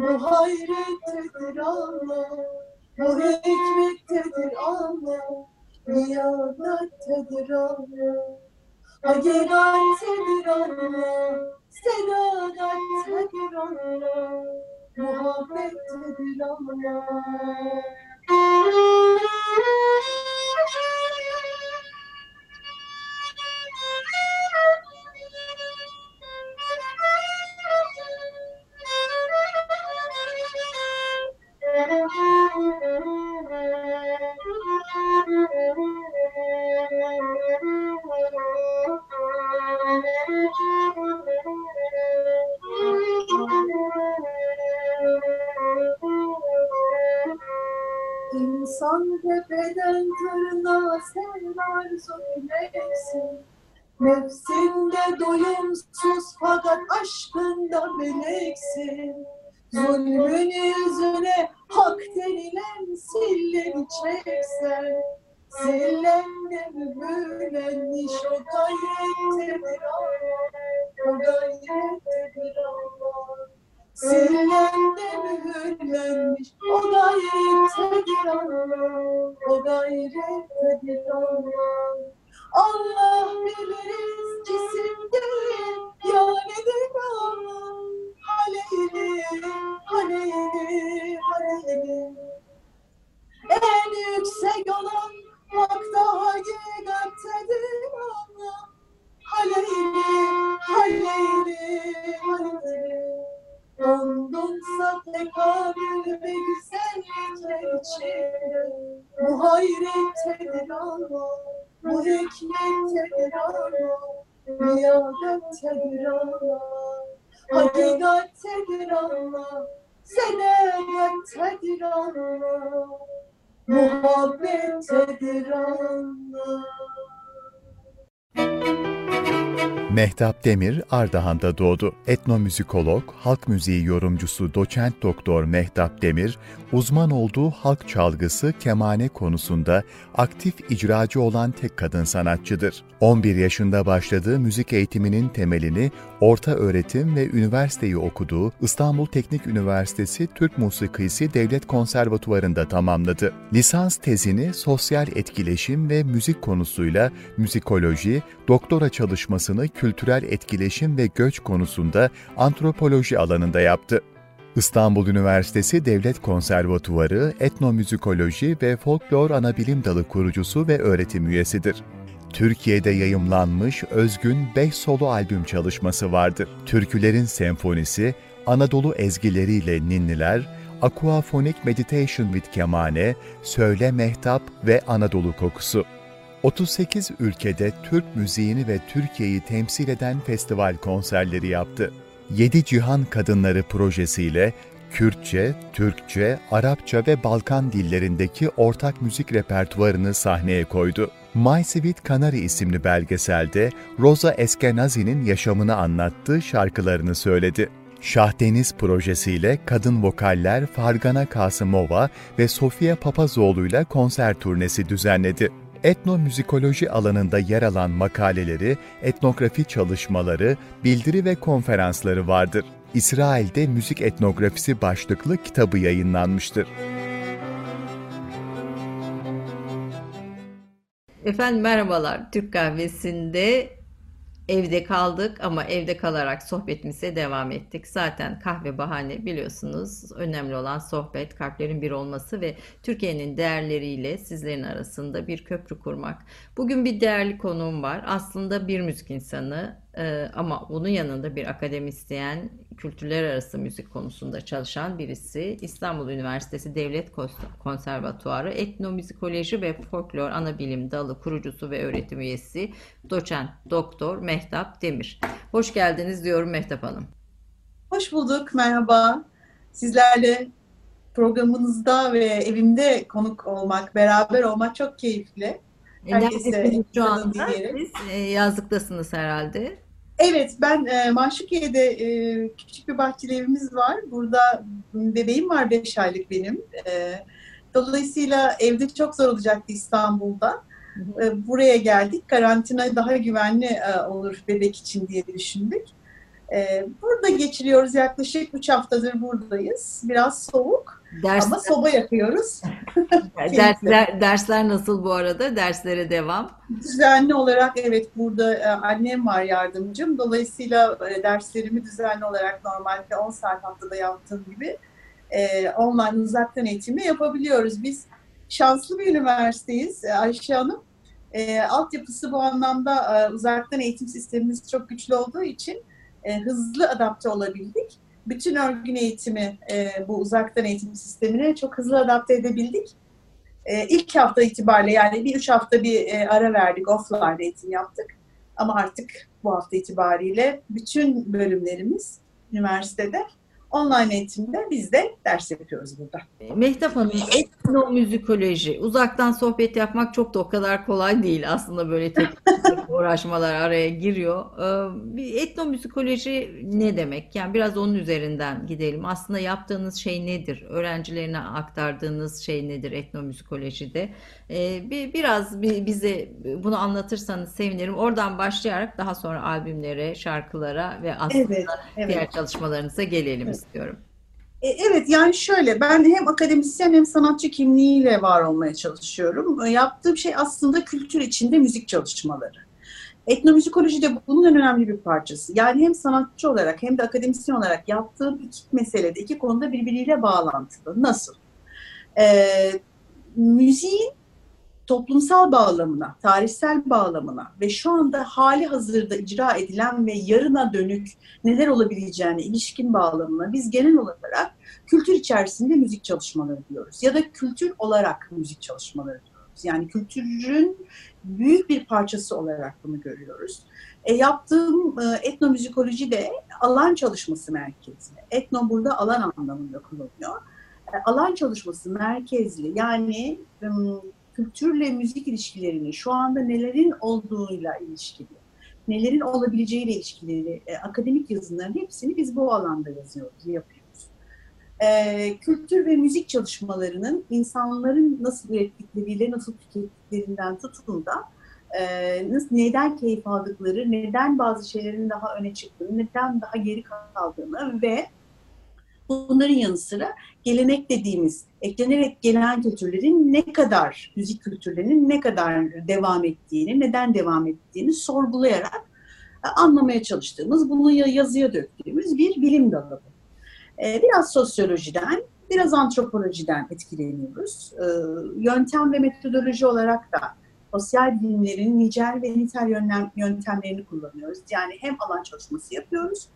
bu hayrettedir Allah, bu hikmettedir Allah, niyamettedir Allah. Hakikattedir Allah, sedakattedir Allah, muhabbettedir Allah. İnsan tepeden tırnağa sever söylesin. Nefsinde doyumsuz fakat aşkında meleksin. Zulmün yüzüne hak denilen silleri çeksen. Sillenle mühürlenmiş o gayrettedir Allah. O gayrettedir Allah. Sillenle mühürlenmiş o gayrettedir Allah. O gayrettedir Allah. Allah biliriz cisim değil yanedir Allah. Haleyli, haleyli, haleyli. En yüksek olan hakta hakikattedir Allah. Haleyli, haleyli, haleyli. Dondunsa tekamül ve güzellikler içinde Bu hayrettedir Allah, bu hikmettedir Allah Riyadettedir Allah, hakikattedir Allah Senayettedir Allah, muhabbettedir Allah Mehtap Demir Ardahan'da doğdu. Etnomüzikolog, halk müziği yorumcusu doçent doktor Mehtap Demir, uzman olduğu halk çalgısı kemane konusunda aktif icracı olan tek kadın sanatçıdır. 11 yaşında başladığı müzik eğitiminin temelini orta öğretim ve üniversiteyi okuduğu İstanbul Teknik Üniversitesi Türk Musikisi Devlet Konservatuvarı'nda tamamladı. Lisans tezini sosyal etkileşim ve müzik konusuyla müzikoloji, doktora çalışmasını kültürel etkileşim ve göç konusunda antropoloji alanında yaptı. İstanbul Üniversitesi Devlet Konservatuvarı Etnomüzikoloji ve Folklor Anabilim Dalı kurucusu ve öğretim üyesidir. Türkiye'de yayımlanmış özgün 5 solo albüm çalışması vardır. Türkülerin senfonisi, Anadolu ezgileriyle ninniler, Aquaphonic Meditation with Kemane, Söyle Mehtap ve Anadolu Kokusu. 38 ülkede Türk müziğini ve Türkiye'yi temsil eden festival konserleri yaptı. Yedi Cihan Kadınları projesiyle Kürtçe, Türkçe, Arapça ve Balkan dillerindeki ortak müzik repertuarını sahneye koydu. My Sweet Canary isimli belgeselde Rosa Eskenazi'nin yaşamını anlattığı şarkılarını söyledi. Şahdeniz projesiyle kadın vokaller Fargana Kasımova ve Sofia Papazoğlu'yla konser turnesi düzenledi etnomüzikoloji alanında yer alan makaleleri, etnografi çalışmaları, bildiri ve konferansları vardır. İsrail'de Müzik Etnografisi başlıklı kitabı yayınlanmıştır. Efendim merhabalar. Türk Kahvesi'nde evde kaldık ama evde kalarak sohbetimize devam ettik. Zaten kahve bahane biliyorsunuz. Önemli olan sohbet, kalplerin bir olması ve Türkiye'nin değerleriyle sizlerin arasında bir köprü kurmak. Bugün bir değerli konuğum var. Aslında bir müzik insanı e, ama bunun yanında bir akademisyen, kültürler arası müzik konusunda çalışan birisi. İstanbul Üniversitesi Devlet Konservatuarı Etnomüzikoloji ve Folklor Anabilim Dalı kurucusu ve öğretim üyesi doçent doktor Mehtap Demir. Hoş geldiniz diyorum Mehtap Hanım. Hoş bulduk, merhaba. Sizlerle programınızda ve evimde konuk olmak, beraber olmak çok keyifli. Herkese şu anda siz e, yazlıktasınız herhalde. Evet, ben e, Maşukiye'de e, küçük bir bahçeli evimiz var. Burada bebeğim var 5 aylık benim. E, dolayısıyla evde çok zor olacaktı İstanbul'da. E, buraya geldik. Karantina daha güvenli e, olur bebek için diye düşündük. E, burada geçiriyoruz yaklaşık 3 haftadır buradayız. Biraz soğuk Dersler... ama soba yakıyoruz. dersler, dersler nasıl bu arada? Derslere devam? Düzenli olarak evet burada annem var yardımcım. Dolayısıyla derslerimi düzenli olarak normalde 10 saat haftada yaptığım gibi online uzaktan eğitimle yapabiliyoruz. Biz şanslı bir üniversiteyiz Ayşe Hanım. E, altyapısı bu anlamda e, uzaktan eğitim sistemimiz çok güçlü olduğu için e, hızlı adapte olabildik. Bütün örgün eğitimi e, bu uzaktan eğitim sistemine çok hızlı adapte edebildik. E, ilk hafta itibariyle yani bir üç hafta bir e, ara verdik, offline eğitim yaptık. Ama artık bu hafta itibariyle bütün bölümlerimiz üniversitede online eğitimde biz de ders yapıyoruz burada. Mehtap Hanım, etnomüzikoloji. Uzaktan sohbet yapmak çok da o kadar kolay değil. Aslında böyle teknik uğraşmalar araya giriyor. Ee, bir etnomüzikoloji ne demek? Yani biraz onun üzerinden gidelim. Aslında yaptığınız şey nedir? Öğrencilerine aktardığınız şey nedir etnomüzikolojide? Ee, bir, biraz bize bunu anlatırsanız sevinirim. Oradan başlayarak daha sonra albümlere, şarkılara ve aslında evet, evet. diğer çalışmalarınıza gelelim evet. istiyorum. E, evet yani şöyle ben hem akademisyen hem sanatçı kimliğiyle var olmaya çalışıyorum. E, yaptığım şey aslında kültür içinde müzik çalışmaları. Etnomüzikoloji de bunun en önemli bir parçası. Yani hem sanatçı olarak hem de akademisyen olarak yaptığım iki meselede, iki konuda birbiriyle bağlantılı. Nasıl? Ee, müziğin toplumsal bağlamına, tarihsel bağlamına ve şu anda hali hazırda icra edilen ve yarına dönük neler olabileceğine ilişkin bağlamına biz genel olarak kültür içerisinde müzik çalışmaları diyoruz. Ya da kültür olarak müzik çalışmaları diyoruz. Yani kültürün büyük bir parçası olarak bunu görüyoruz. E, yaptığım e, etnomüzikoloji de alan çalışması merkezi. Etno burada alan anlamında kullanılıyor. E, alan çalışması merkezli yani kültürle müzik ilişkilerini, şu anda nelerin olduğuyla ilişkili, nelerin olabileceğiyle ilişkili e, akademik yazıların hepsini biz bu alanda yazıyoruz, yapıyoruz. E, kültür ve müzik çalışmalarının insanların nasıl ürettikleriyle, nasıl tükettiklerinden tutun da e, nasıl, neden keyif aldıkları, neden bazı şeylerin daha öne çıktığını, neden daha geri kaldığını ve bunların yanı sıra gelenek dediğimiz eklenerek gelen kültürlerin ne kadar, müzik kültürlerinin ne kadar devam ettiğini, neden devam ettiğini sorgulayarak e, anlamaya çalıştığımız, bunu yazıya döktüğümüz bir bilim dalı. E, biraz sosyolojiden, biraz antropolojiden etkileniyoruz. E, yöntem ve metodoloji olarak da sosyal bilimlerin nicel ve nitel yöntemlerini kullanıyoruz. Yani hem alan çalışması yapıyoruz,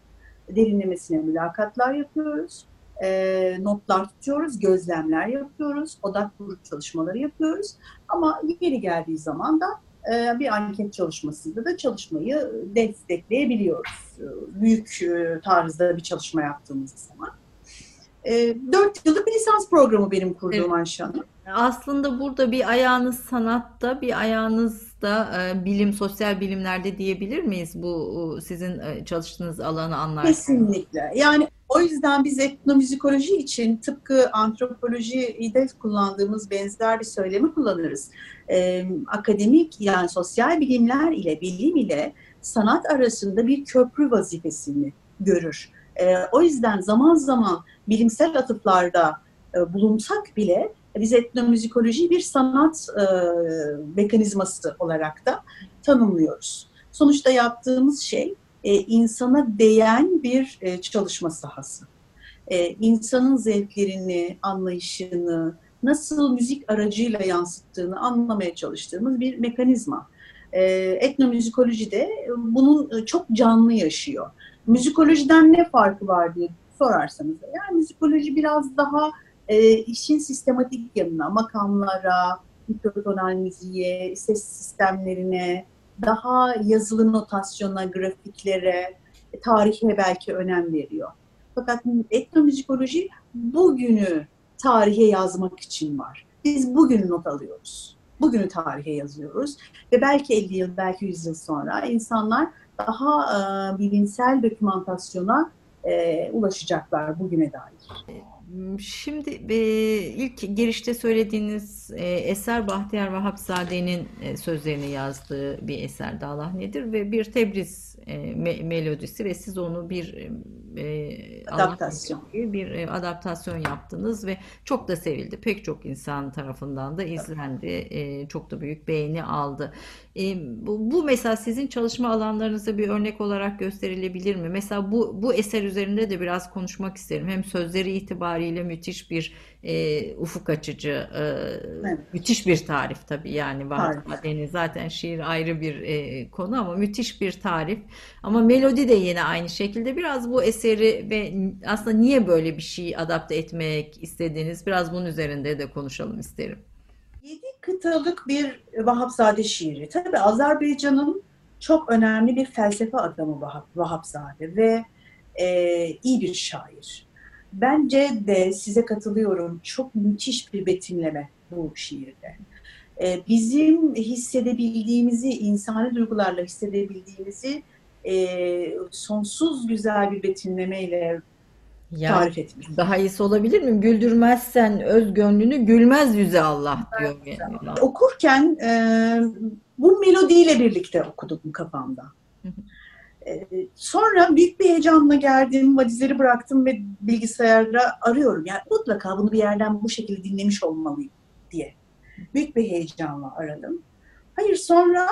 derinlemesine mülakatlar yapıyoruz e, notlar tutuyoruz, gözlemler yapıyoruz, odak grup çalışmaları yapıyoruz. Ama yeri geldiği zaman da e, bir anket çalışmasında da çalışmayı destekleyebiliyoruz. E, büyük e, tarzda bir çalışma yaptığımız zaman. E, 4 yıllık bir lisans programı benim kurduğum evet. Ayşe Hanım. Aslında burada bir ayağınız sanatta, bir ayağınız da e, bilim, sosyal bilimlerde diyebilir miyiz bu sizin e, çalıştığınız alanı anlarken? Kesinlikle. Yani o yüzden biz etnomüzikoloji için tıpkı antropolojide kullandığımız benzer bir söylemi kullanırız. Ee, akademik yani sosyal bilimler ile bilim ile sanat arasında bir köprü vazifesini görür. O yüzden zaman zaman bilimsel atıflarda e, bulunsak bile biz etnomüzikolojiyi bir sanat e, mekanizması olarak da tanımlıyoruz. Sonuçta yaptığımız şey e, insana değen bir e, çalışma sahası. E, insanın zevklerini, anlayışını, nasıl müzik aracıyla yansıttığını anlamaya çalıştığımız bir mekanizma. E, etnomüzikoloji de bunun e, çok canlı yaşıyor. Müzikolojiden ne farkı var diye sorarsanız yani müzikoloji biraz daha e, işin sistematik yanına, makamlara, mikrotonal müziğe, ses sistemlerine, daha yazılı notasyona, grafiklere, tarihe belki önem veriyor. Fakat etnomüzikoloji bugünü tarihe yazmak için var. Biz bugünü not alıyoruz. Bugünü tarihe yazıyoruz. Ve belki 50 yıl, belki 100 yıl sonra insanlar daha e, bilimsel dokümantasyona e, ulaşacaklar bugüne dair. Şimdi e, ilk girişte söylediğiniz e, eser Bahtiyar Vahapzade'nin e, sözlerini yazdığı bir eser Dağlah Nedir? Ve bir Tebriz me melodisi ve siz onu bir e, adaptasyon bir e, adaptasyon yaptınız ve çok da sevildi. Pek çok insan tarafından da izlendi. E, çok da büyük beğeni aldı. E, bu, bu mesela sizin çalışma alanlarınıza bir örnek olarak gösterilebilir mi? Mesela bu bu eser üzerinde de biraz konuşmak isterim. Hem sözleri itibariyle müthiş bir e, ufuk açıcı, e, evet. müthiş bir tarif tabii yani Vahap zaten şiir ayrı bir e, konu ama müthiş bir tarif. Ama melodi de yine aynı şekilde. Biraz bu eseri ve aslında niye böyle bir şey adapte etmek istediğiniz biraz bunun üzerinde de konuşalım isterim. Yedi kıtalık bir Vahapzade şiiri. Tabii Azerbaycan'ın çok önemli bir felsefe adamı Vahap, Vahapzade ve e, iyi bir şair. Bence de size katılıyorum. Çok müthiş bir betimleme bu şiirde. E, bizim hissedebildiğimizi, insani duygularla hissedebildiğimizi e, sonsuz güzel bir betimlemeyle ya, tarif etmiş. Daha iyisi olabilir mi? Güldürmezsen öz gönlünü gülmez yüze Allah diyor. Yani. Okurken e, bu melodiyle birlikte okudum kafamda. E, sonra büyük bir heyecanla geldim, valizleri bıraktım ve bilgisayarda arıyorum. Yani mutlaka bunu bir yerden bu şekilde dinlemiş olmalıyım diye. Büyük bir heyecanla aradım. Hayır sonra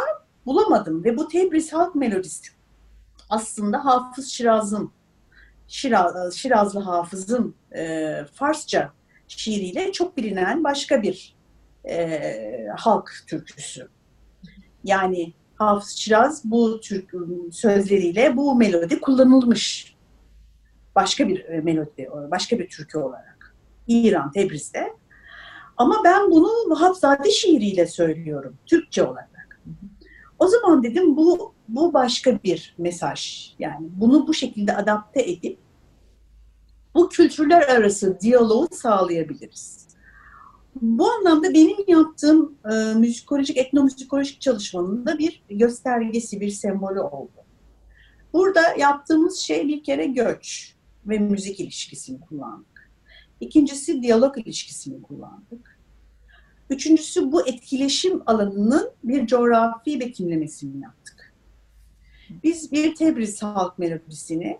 bulamadım ve bu Tebriz halk melodisi aslında Hafız Şiraz'ın Şiraz, Şirazlı Hafız'ın e, Farsça şiiriyle çok bilinen başka bir e, halk türküsü. Yani Hafız Şiraz bu Türk sözleriyle bu melodi kullanılmış. Başka bir e, melodi, başka bir türkü olarak. İran, Tebriz'de. Ama ben bunu Vahapzade şiiriyle söylüyorum, Türkçe olarak. O zaman dedim bu bu başka bir mesaj. Yani bunu bu şekilde adapte edip bu kültürler arası diyaloğu sağlayabiliriz. Bu anlamda benim yaptığım e, müzikolojik, etnomüzikolojik çalışmanın da bir göstergesi, bir sembolü oldu. Burada yaptığımız şey bir kere göç ve müzik ilişkisini kullandık. İkincisi diyalog ilişkisini kullandık. Üçüncüsü bu etkileşim alanının bir coğrafi betimlemesini yaptık. Biz bir Tebriz halk melodisini,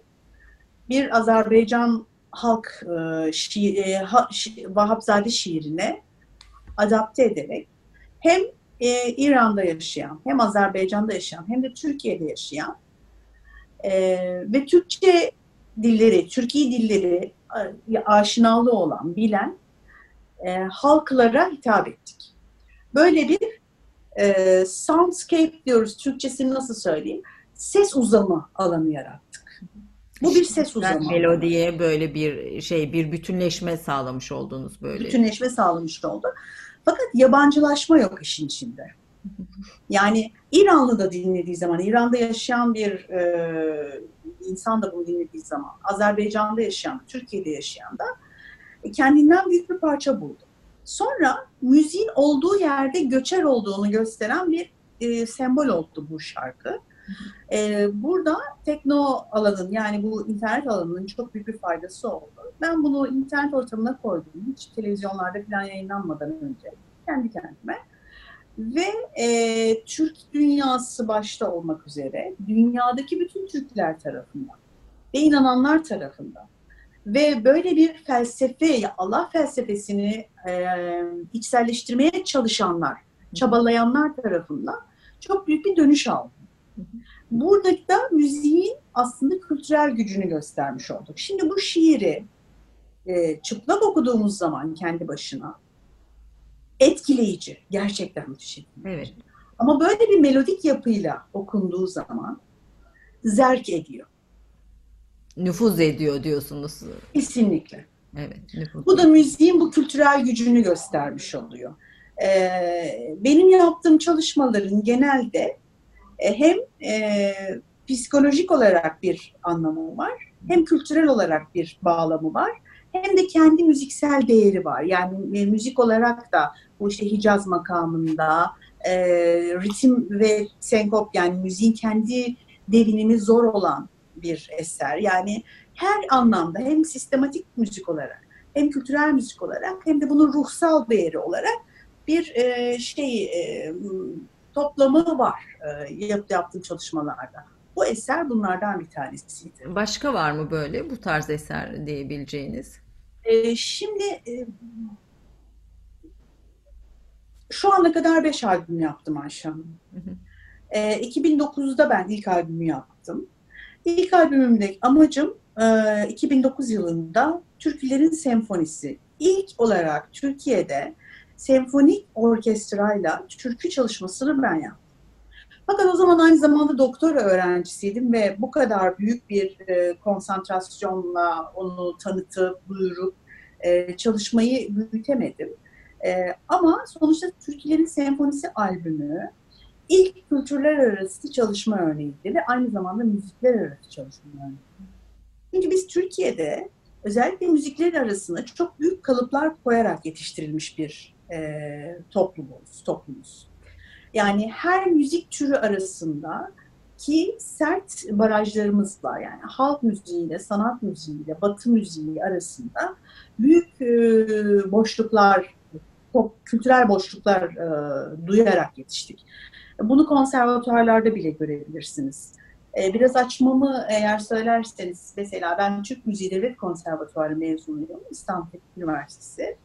bir Azerbaycan halk e, şiir, e, Vahapzade şiirine adapte ederek hem e, İran'da yaşayan, hem Azerbaycan'da yaşayan, hem de Türkiye'de yaşayan ve Türkçe dilleri, Türkiye dilleri aşinalığı olan, bilen e, halklara hitap ettik. Böyle bir e, soundscape diyoruz, Türkçesini nasıl söyleyeyim? Ses uzamı alanı yarattık. Bu bir ses uzamı. Melodiye böyle bir şey, bir bütünleşme sağlamış oldunuz böyle. Bütünleşme sağlamış oldu. Fakat yabancılaşma yok işin içinde. Yani İranlı da dinlediği zaman, İran'da yaşayan bir e, insan da bunu dinlediği zaman, Azerbaycan'da yaşayan, Türkiye'de yaşayan da kendinden büyük bir parça buldu. Sonra müziğin olduğu yerde göçer olduğunu gösteren bir e, sembol oldu bu şarkı. E, burada tekno alanın yani bu internet alanının çok büyük bir faydası oldu. Ben bunu internet ortamına koydum. Hiç televizyonlarda falan yayınlanmadan önce kendi kendime. Ve e, Türk dünyası başta olmak üzere dünyadaki bütün Türkler tarafından ve inananlar tarafından ve böyle bir felsefe, Allah felsefesini e, içselleştirmeye çalışanlar, çabalayanlar tarafından çok büyük bir dönüş aldı. Burada da müziğin aslında kültürel gücünü göstermiş olduk. Şimdi bu şiiri e, çıplak okuduğumuz zaman kendi başına etkileyici, gerçekten müthiş Evet. Ama böyle bir melodik yapıyla okunduğu zaman zerk ediyor. Nüfuz ediyor diyorsunuz. Kesinlikle. Evet. Nüfuz. Bu da müziğin bu kültürel gücünü göstermiş oluyor. Ee, benim yaptığım çalışmaların genelde e, hem e, psikolojik olarak bir anlamı var, hem kültürel olarak bir bağlamı var, hem de kendi müziksel değeri var. Yani e, müzik olarak da bu işte Hicaz makamında e, ritim ve senkop yani müziğin kendi devinimi zor olan bir eser. Yani her anlamda hem sistematik müzik olarak hem kültürel müzik olarak hem de bunun ruhsal değeri olarak bir e, şey e, toplamı var e, yap, yaptığım çalışmalarda. Bu eser bunlardan bir tanesiydi. Başka var mı böyle bu tarz eser diyebileceğiniz? E, şimdi e, şu ana kadar beş albüm yaptım Ayşe Hanım. E, 2009'da ben ilk albümü yaptım. İlk albümümde amacım e, 2009 yılında Türkülerin Senfonisi. İlk olarak Türkiye'de senfonik orkestrayla türkü çalışmasını ben yaptım. Fakat o zaman aynı zamanda doktora öğrencisiydim ve bu kadar büyük bir e, konsantrasyonla onu tanıtıp, duyurup e, çalışmayı büyütemedim. E, ama sonuçta Türkiye'nin Senfonisi albümü ilk kültürler arası çalışma örneğiydi ve aynı zamanda müzikler arası çalışma örneğiydi. Çünkü biz Türkiye'de özellikle müzikler arasında çok büyük kalıplar koyarak yetiştirilmiş bir e, toplumuz, toplumuz. Yani her müzik türü arasında ki sert barajlarımız var. Yani halk müziğiyle, sanat müziğiyle, batı müziği arasında büyük e, boşluklar, çok kültürel boşluklar e, duyarak yetiştik. Bunu konservatuarlarda bile görebilirsiniz. E, biraz açmamı eğer söylerseniz, mesela ben Türk Müziği Devlet Konservatuarı mezunuyum, İstanbul Üniversitesi.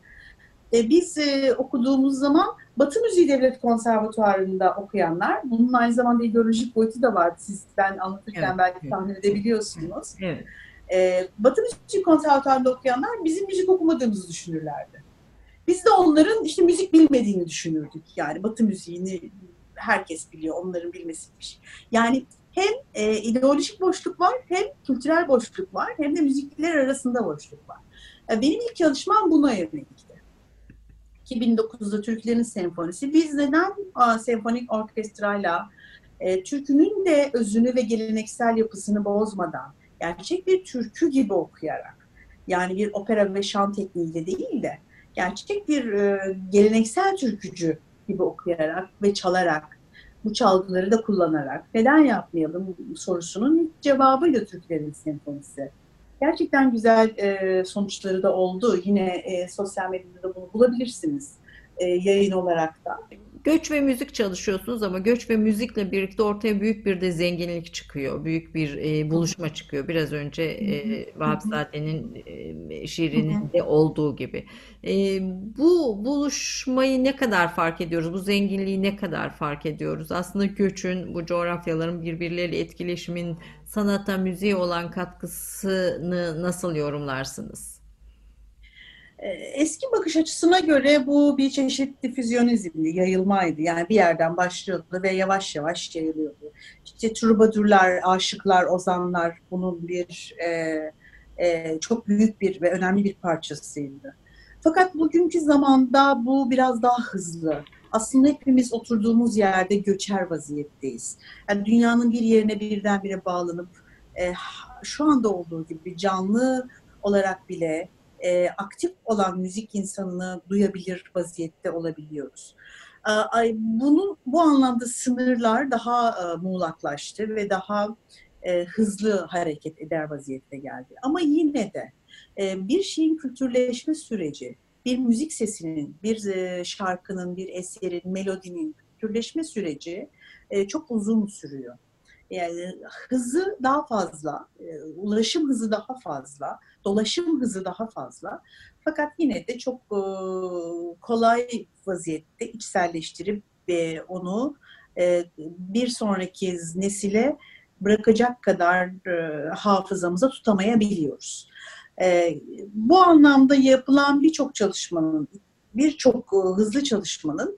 E, biz e, okuduğumuz zaman Batı Müziği Devlet Konservatuarı'nda okuyanlar, bunun aynı zamanda ideolojik boyutu da var. Siz ben anlatırken evet, belki evet. tahmin edebiliyorsunuz. Evet. E, Batı Müziği Konservatuarı'nda okuyanlar bizim müzik okumadığımızı düşünürlerdi. Biz de onların işte müzik bilmediğini düşünürdük. Yani Batı müziğini herkes biliyor, onların bilmesi bir şey. Yani hem e, ideolojik boşluk var, hem kültürel boşluk var, hem de müzikler arasında boşluk var. E, benim ilk çalışmam buna yönelikti. 2009'da Türklerin Senfonisi. Biz neden a, senfonik orkestrayla e, türkünün de özünü ve geleneksel yapısını bozmadan, gerçek bir türkü gibi okuyarak, yani bir opera ve şan tekniğiyle değil de gerçek bir e, geleneksel türkücü gibi okuyarak ve çalarak, bu çalgıları da kullanarak neden yapmayalım sorusunun cevabıyla Türklerin Senfonisi. Gerçekten güzel e, sonuçları da oldu. Yine e, sosyal medyada da bunu bulabilirsiniz e, yayın olarak da. Göç ve müzik çalışıyorsunuz ama göç ve müzikle birlikte ortaya büyük bir de zenginlik çıkıyor. Büyük bir e, buluşma çıkıyor. Biraz önce e, Vahapzade'nin e, şiirinde olduğu gibi. E, bu buluşmayı ne kadar fark ediyoruz? Bu zenginliği ne kadar fark ediyoruz? Aslında göçün, bu coğrafyaların birbirleriyle etkileşimin sanata, müziğe olan katkısını nasıl yorumlarsınız? Ee, eski bakış açısına göre bu bir çeşit difüzyonizmdi, yayılmaydı. Yani bir yerden başlıyordu ve yavaş yavaş yayılıyordu. İşte trubadurlar, aşıklar, ozanlar bunun bir e, e, çok büyük bir ve önemli bir parçasıydı. Fakat bugünkü zamanda bu biraz daha hızlı. Aslında hepimiz oturduğumuz yerde göçer vaziyetteyiz. Yani dünyanın bir yerine birdenbire bağlanıp e, şu anda olduğu gibi canlı olarak bile e, aktif olan müzik insanını duyabilir vaziyette olabiliyoruz. E, bunun bu anlamda sınırlar daha e, muğlaklaştı ve daha e, hızlı hareket eder vaziyette geldi. Ama yine de e, bir şeyin kültürleşme süreci, bir müzik sesinin, bir e, şarkının, bir eserin, melodinin kültürleşme süreci e, çok uzun sürüyor. Yani hızı daha fazla, e, ulaşım hızı daha fazla, dolaşım hızı daha fazla. Fakat yine de çok e, kolay vaziyette içselleştirip ve onu e, bir sonraki nesile bırakacak kadar e, hafızamıza tutamayabiliyoruz. E, bu anlamda yapılan birçok çalışmanın, birçok e, hızlı çalışmanın e,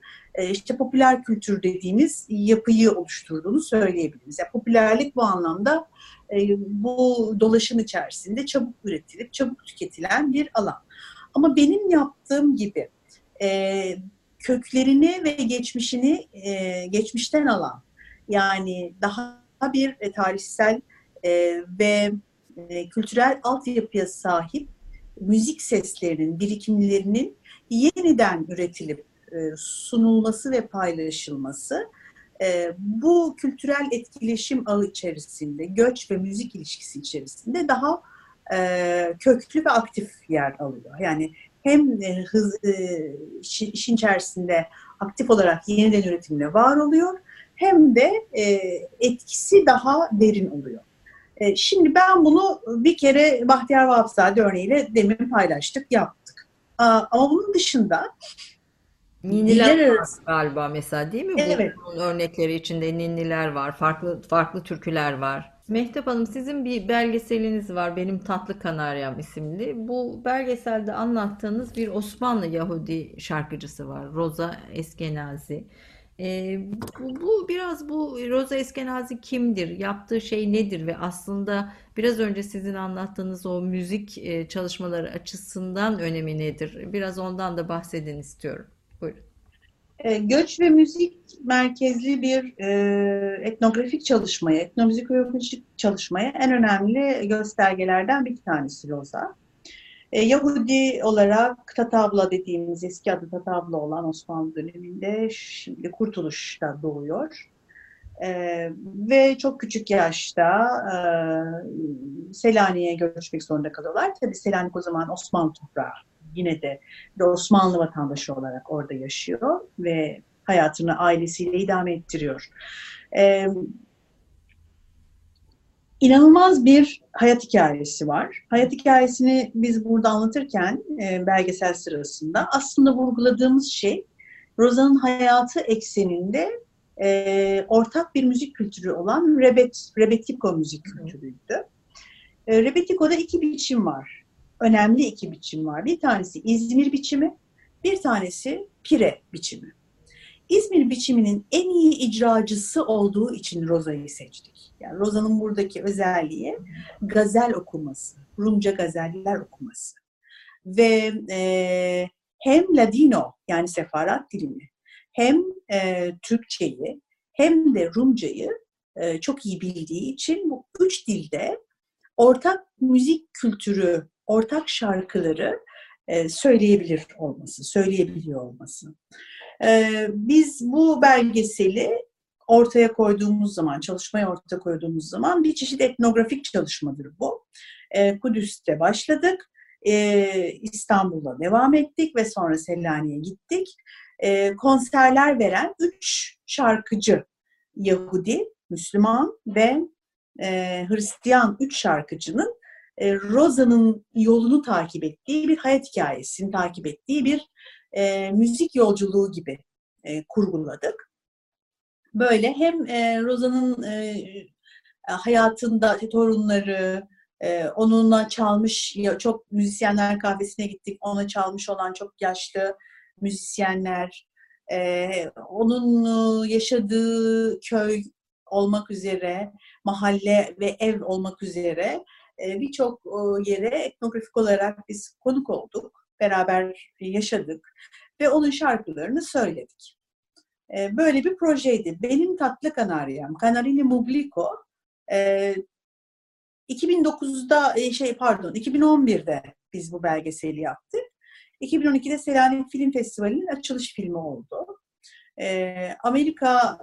işte popüler kültür dediğimiz yapıyı oluşturduğunu söyleyebiliriz. Yani popülerlik bu anlamda e, bu dolaşım içerisinde çabuk üretilip çabuk tüketilen bir alan. Ama benim yaptığım gibi e, köklerini ve geçmişini e, geçmişten alan yani daha bir e, tarihsel e, ve e, kültürel altyapıya sahip müzik seslerinin, birikimlerinin yeniden üretilip e, sunulması ve paylaşılması e, bu kültürel etkileşim ağı içerisinde, göç ve müzik ilişkisi içerisinde daha e, köklü ve aktif yer alıyor. Yani hem e, hız, e, işin içerisinde aktif olarak yeniden üretimle var oluyor hem de e, etkisi daha derin oluyor. E, şimdi ben bunu bir kere Bahtiyar Vahapzade örneğiyle demin paylaştık, yaptık. Ama bunun dışında Ninniler var galiba mesela değil mi? Evet. Bunun örnekleri içinde ninniler var, farklı farklı türküler var. Mehtap Hanım sizin bir belgeseliniz var benim Tatlı Kanaryam isimli. Bu belgeselde anlattığınız bir Osmanlı Yahudi şarkıcısı var. Roza Eskenazi. Ee, bu, bu biraz bu Roza Eskenazi kimdir? Yaptığı şey nedir? Ve aslında biraz önce sizin anlattığınız o müzik e, çalışmaları açısından önemi nedir? Biraz ondan da bahsedin istiyorum. Buyurun. E, göç ve müzik merkezli bir e, etnografik çalışmaya, etnomüzikolojik çalışmaya en önemli göstergelerden bir tanesi Loza. E, Yahudi olarak Tatabla dediğimiz eski adı Tatabla olan Osmanlı döneminde şimdi Kurtuluş'ta doğuyor. E, ve çok küçük yaşta e, Selanik'e göçmek zorunda kalıyorlar. Tabii Selanik o zaman Osmanlı toprağı yine de bir Osmanlı vatandaşı olarak orada yaşıyor ve hayatını ailesiyle idame ettiriyor. Ee, inanılmaz bir hayat hikayesi var. Hayat hikayesini biz burada anlatırken e, belgesel sırasında aslında vurguladığımız şey Roza'nın hayatı ekseninde e, ortak bir müzik kültürü olan rebet, rebetiko müzik kültürüydü. E, rebetiko'da iki biçim var önemli iki biçim var. Bir tanesi İzmir biçimi, bir tanesi Pire biçimi. İzmir biçiminin en iyi icracısı olduğu için Roza'yı seçtik. Yani Roza'nın buradaki özelliği gazel okuması, Rumca gazeller okuması. Ve e, hem Ladino yani sefarat dilini, hem e, Türkçeyi, hem de Rumcayı e, çok iyi bildiği için bu üç dilde ortak müzik kültürü ortak şarkıları e, söyleyebilir olması, söyleyebiliyor olması. E, biz bu belgeseli ortaya koyduğumuz zaman, çalışmaya ortaya koyduğumuz zaman bir çeşit etnografik çalışmadır bu. E, Kudüs'te başladık, İstanbul'da devam ettik ve sonra Selanik'e gittik. Konserler veren üç şarkıcı, Yahudi, Müslüman ve Hristiyan üç şarkıcının e, Rosa'nın yolunu takip ettiği bir hayat hikayesini takip ettiği bir e, müzik yolculuğu gibi e, kurguladık. Böyle hem e, Rosa'nın e, hayatında torunları, e, onunla çalmış, çok müzisyenler kahvesine gittik, ona çalmış olan çok yaşlı müzisyenler, e, onun yaşadığı köy olmak üzere, mahalle ve ev olmak üzere e, birçok yere etnografik olarak biz konuk olduk, beraber yaşadık ve onun şarkılarını söyledik. E, böyle bir projeydi. Benim Tatlı Kanaryam, Canarini Muglico, 2009'da e, şey pardon 2011'de biz bu belgeseli yaptık. 2012'de Selanik Film Festivali'nin açılış filmi oldu. Amerika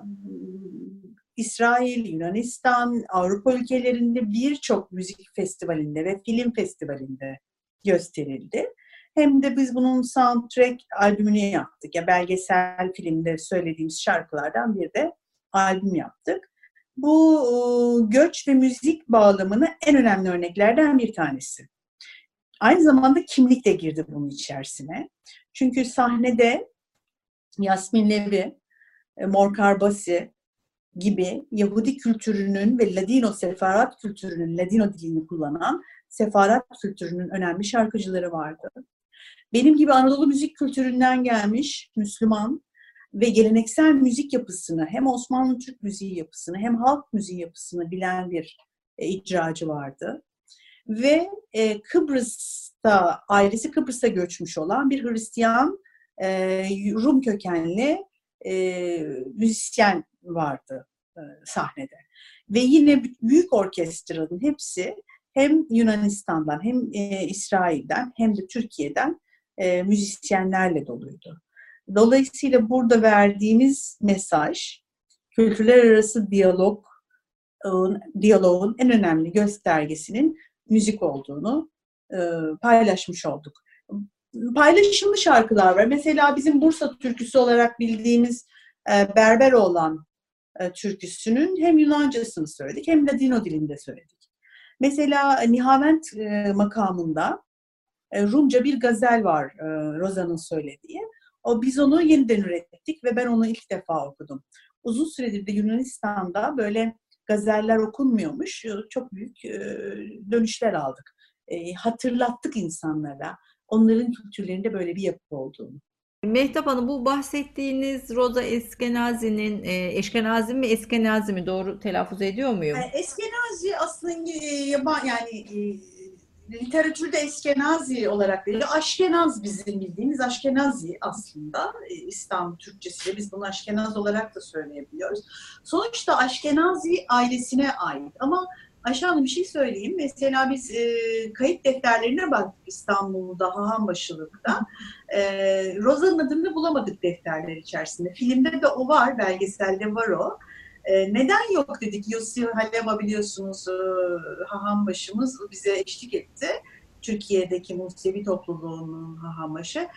İsrail, Yunanistan, Avrupa ülkelerinde birçok müzik festivalinde ve film festivalinde gösterildi. Hem de biz bunun soundtrack albümünü yaptık. Ya belgesel filmde söylediğimiz şarkılardan bir de albüm yaptık. Bu e, göç ve müzik bağlamını en önemli örneklerden bir tanesi. Aynı zamanda kimlik de girdi bunun içerisine. Çünkü sahnede Yasmin Levi, e, Mor Karbasi, gibi Yahudi kültürünün ve Ladino sefarat kültürünün, Ladino dilini kullanan sefarat kültürünün önemli şarkıcıları vardı. Benim gibi Anadolu müzik kültüründen gelmiş Müslüman ve geleneksel müzik yapısını hem Osmanlı Türk müziği yapısını hem halk müziği yapısını bilen bir e, icracı vardı. Ve e, Kıbrıs'ta, ailesi Kıbrıs'a göçmüş olan bir Hristiyan e, Rum kökenli e, müzisyen vardı e, sahnede. Ve yine büyük orkestranın hepsi hem Yunanistan'dan hem e, İsrail'den hem de Türkiye'den e, müzisyenlerle doluydu. Dolayısıyla burada verdiğimiz mesaj kültürler arası diyalog diyaloğun en önemli göstergesinin müzik olduğunu e, paylaşmış olduk. Paylaşımlı şarkılar var. Mesela bizim Bursa türküsü olarak bildiğimiz e, Berber olan e, türküsünün hem Yunancasını söyledik hem Ladino dilinde söyledik. Mesela Nihavent e, makamında e, Rumca bir gazel var e, Roza'nın söylediği. O biz onu yeniden ürettik ve ben onu ilk defa okudum. Uzun süredir de Yunanistan'da böyle gazeller okunmuyormuş. Çok büyük e, dönüşler aldık. E, hatırlattık insanlara onların kültürlerinde böyle bir yapı olduğunu. Mehtap Hanım bu bahsettiğiniz Roza Eskenazi'nin e, Eşkenazi mi Eskenazi mi doğru telaffuz ediyor muyum? Yani Eskenazi aslında yani literatürde Eskenazi olarak veriliyor. Aşkenaz bizim bildiğimiz Aşkenazi aslında. E, İstanbul Türkçesiyle biz bunu Aşkenaz olarak da söyleyebiliyoruz. Sonuçta Aşkenazi ailesine ait ama Ayşe bir şey söyleyeyim. Mesela biz e, kayıt defterlerine baktık İstanbul'da, Hahanbaşılı'da. E, Roza'nın adını bulamadık defterler içerisinde. Filmde de o var, belgeselde var o. E, neden yok dedik. Yossi Halema biliyorsunuz e, haham başımız bize eşlik etti. Türkiye'deki Musevi topluluğunun hahambaşı.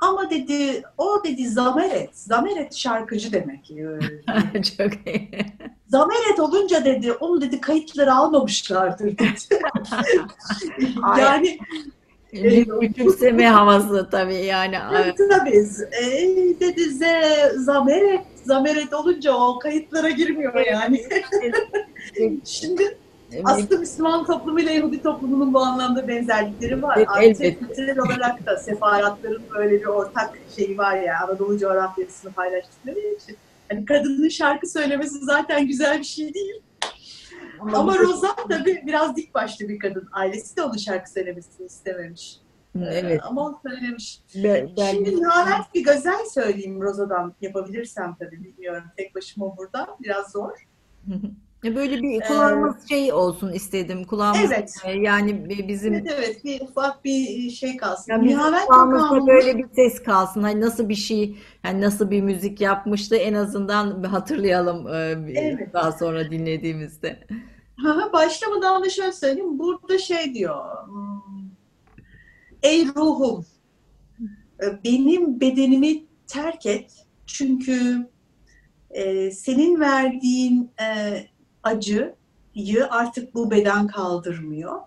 Ama dedi, o dedi Zameret, Zameret şarkıcı demek. Çok iyi. Zameret olunca dedi, onu dedi kayıtları almamışlardır dedi. yani bir küçümseme havası tabii yani. Tabii, tabii. E, dedi ze, Zameret zameret olunca o kayıtlara girmiyor yani. Şimdi aslında Müslüman toplumu ile Yahudi toplumunun bu anlamda benzerlikleri var. Evet, Artık kültürel olarak da sefaratların böyle bir ortak şeyi var ya Anadolu coğrafyasını paylaştıkları için. Hani kadının şarkı söylemesi zaten güzel bir şey değil. Ama, Ama Rosa tabii biraz dik başlı bir kadın. Ailesi de onun şarkı söylemesini istememiş. Evet. Ama o söylemiş. Ben, ben Şimdi lanet bir gazel söyleyeyim Roza'dan yapabilirsem tabii bilmiyorum. Tek başıma burada biraz zor. Böyle bir kulağımız ee, şey olsun istedim. Kulağımız evet. yani bizim Evet evet bir ufak bir şey kalsın. Yani Nihavet kulağımızda böyle bir ses kalsın. Hani nasıl bir şey yani nasıl bir müzik yapmıştı en azından hatırlayalım evet. daha sonra dinlediğimizde. Başlamadan da şöyle söyleyeyim. Burada şey diyor. Ey ruhum, e, benim bedenimi terk et çünkü e, senin verdiğin e, acıyı artık bu beden kaldırmıyor.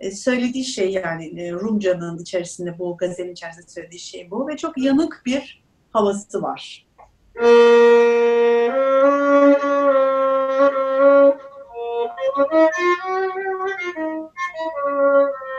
E, söylediği şey yani e, Rumca'nın içerisinde bu gazetenin içerisinde söylediği şey bu ve çok yanık bir havası var.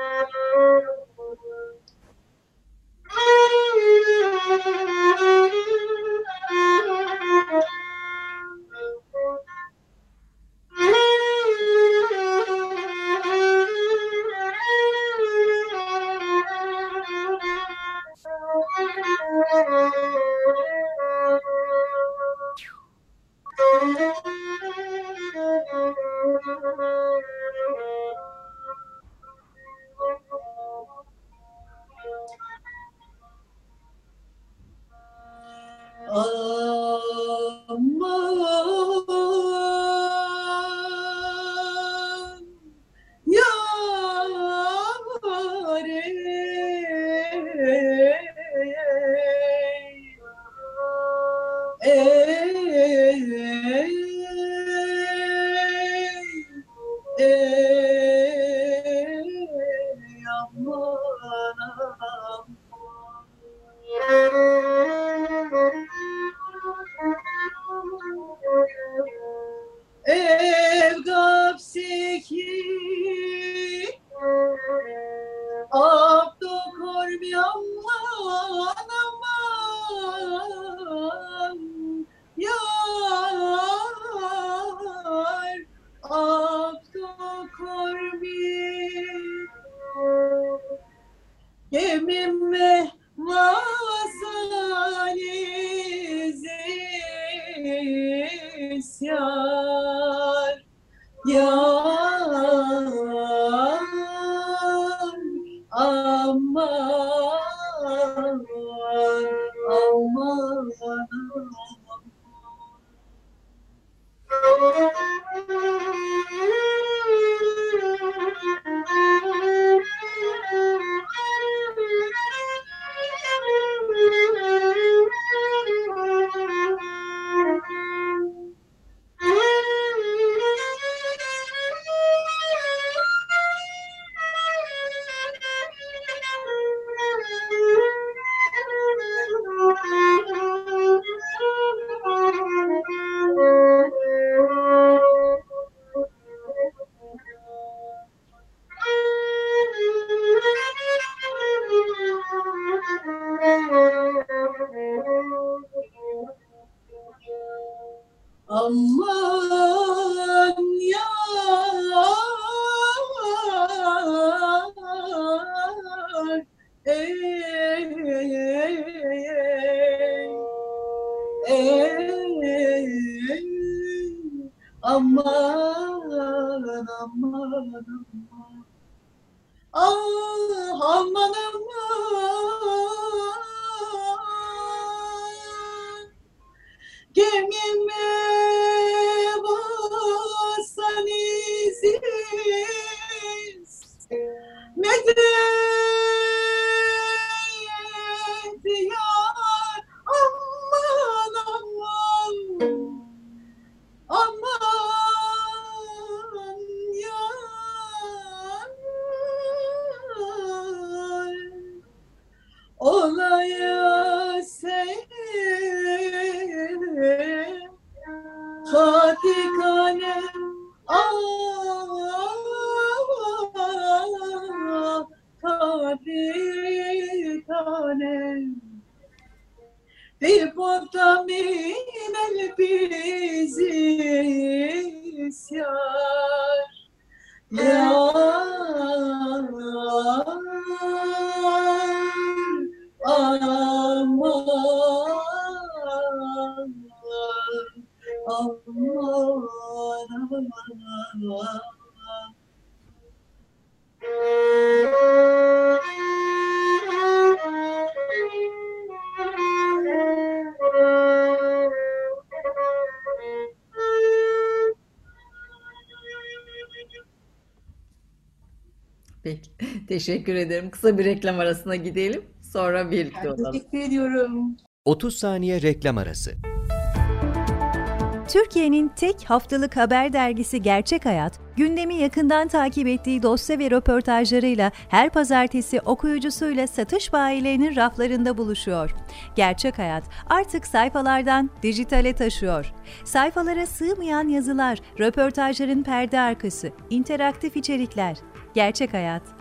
Teşekkür ederim. Kısa bir reklam arasına gidelim. Sonra birlikte Ben olalım. teşekkür ediyorum. 30 saniye reklam arası. Türkiye'nin tek haftalık haber dergisi Gerçek Hayat, gündemi yakından takip ettiği dosya ve röportajlarıyla her pazartesi okuyucusuyla satış bayilerinin raflarında buluşuyor. Gerçek Hayat artık sayfalardan dijitale taşıyor. Sayfalara sığmayan yazılar, röportajların perde arkası, interaktif içerikler. Gerçek Hayat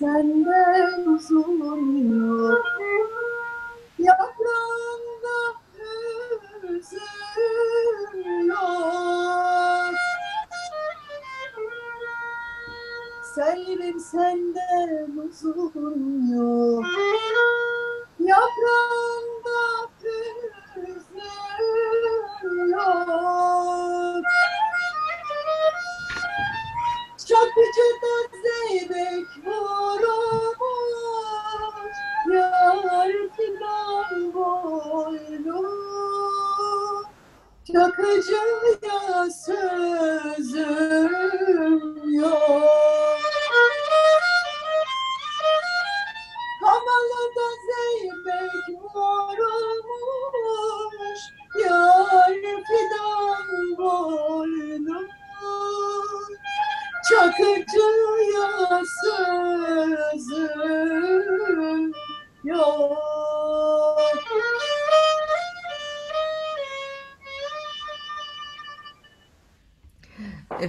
Senden uzun yok Yaprağında hüzün yok. Sevgim senden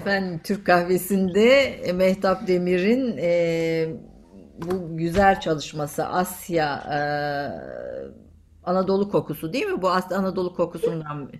Efendim Türk kahvesinde e, Mehtap Demir'in e, bu güzel çalışması Asya e, Anadolu kokusu değil mi? Bu Anadolu kokusundan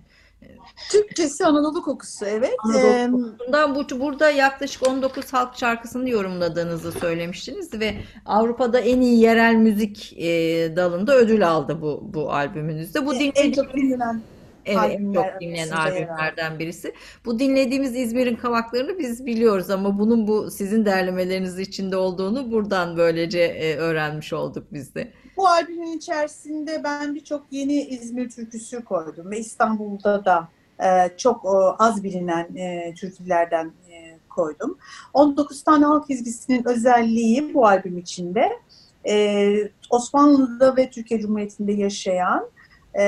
Türkçesi Anadolu kokusu evet. Anadolu kokusundan bu burada yaklaşık 19 halk şarkısını yorumladığınızı söylemiştiniz ve Avrupa'da en iyi yerel müzik e, dalında ödül aldı bu bu albümünüzde. Bu en dinlediğimiz çok bilinen Evet, en albümler çok dinlenen aldı. albümlerden birisi. Bu dinlediğimiz İzmir'in Kavaklarını biz biliyoruz ama bunun bu sizin derlemeleriniz içinde olduğunu buradan böylece e, öğrenmiş olduk biz de. Bu albümün içerisinde ben birçok yeni İzmir türküsü koydum ve İstanbul'da da e, çok az bilinen e, türkülerden e, koydum. 19 tane halk ezgisinin özelliği bu albüm içinde e, Osmanlı'da ve Türkiye Cumhuriyeti'nde yaşayan e,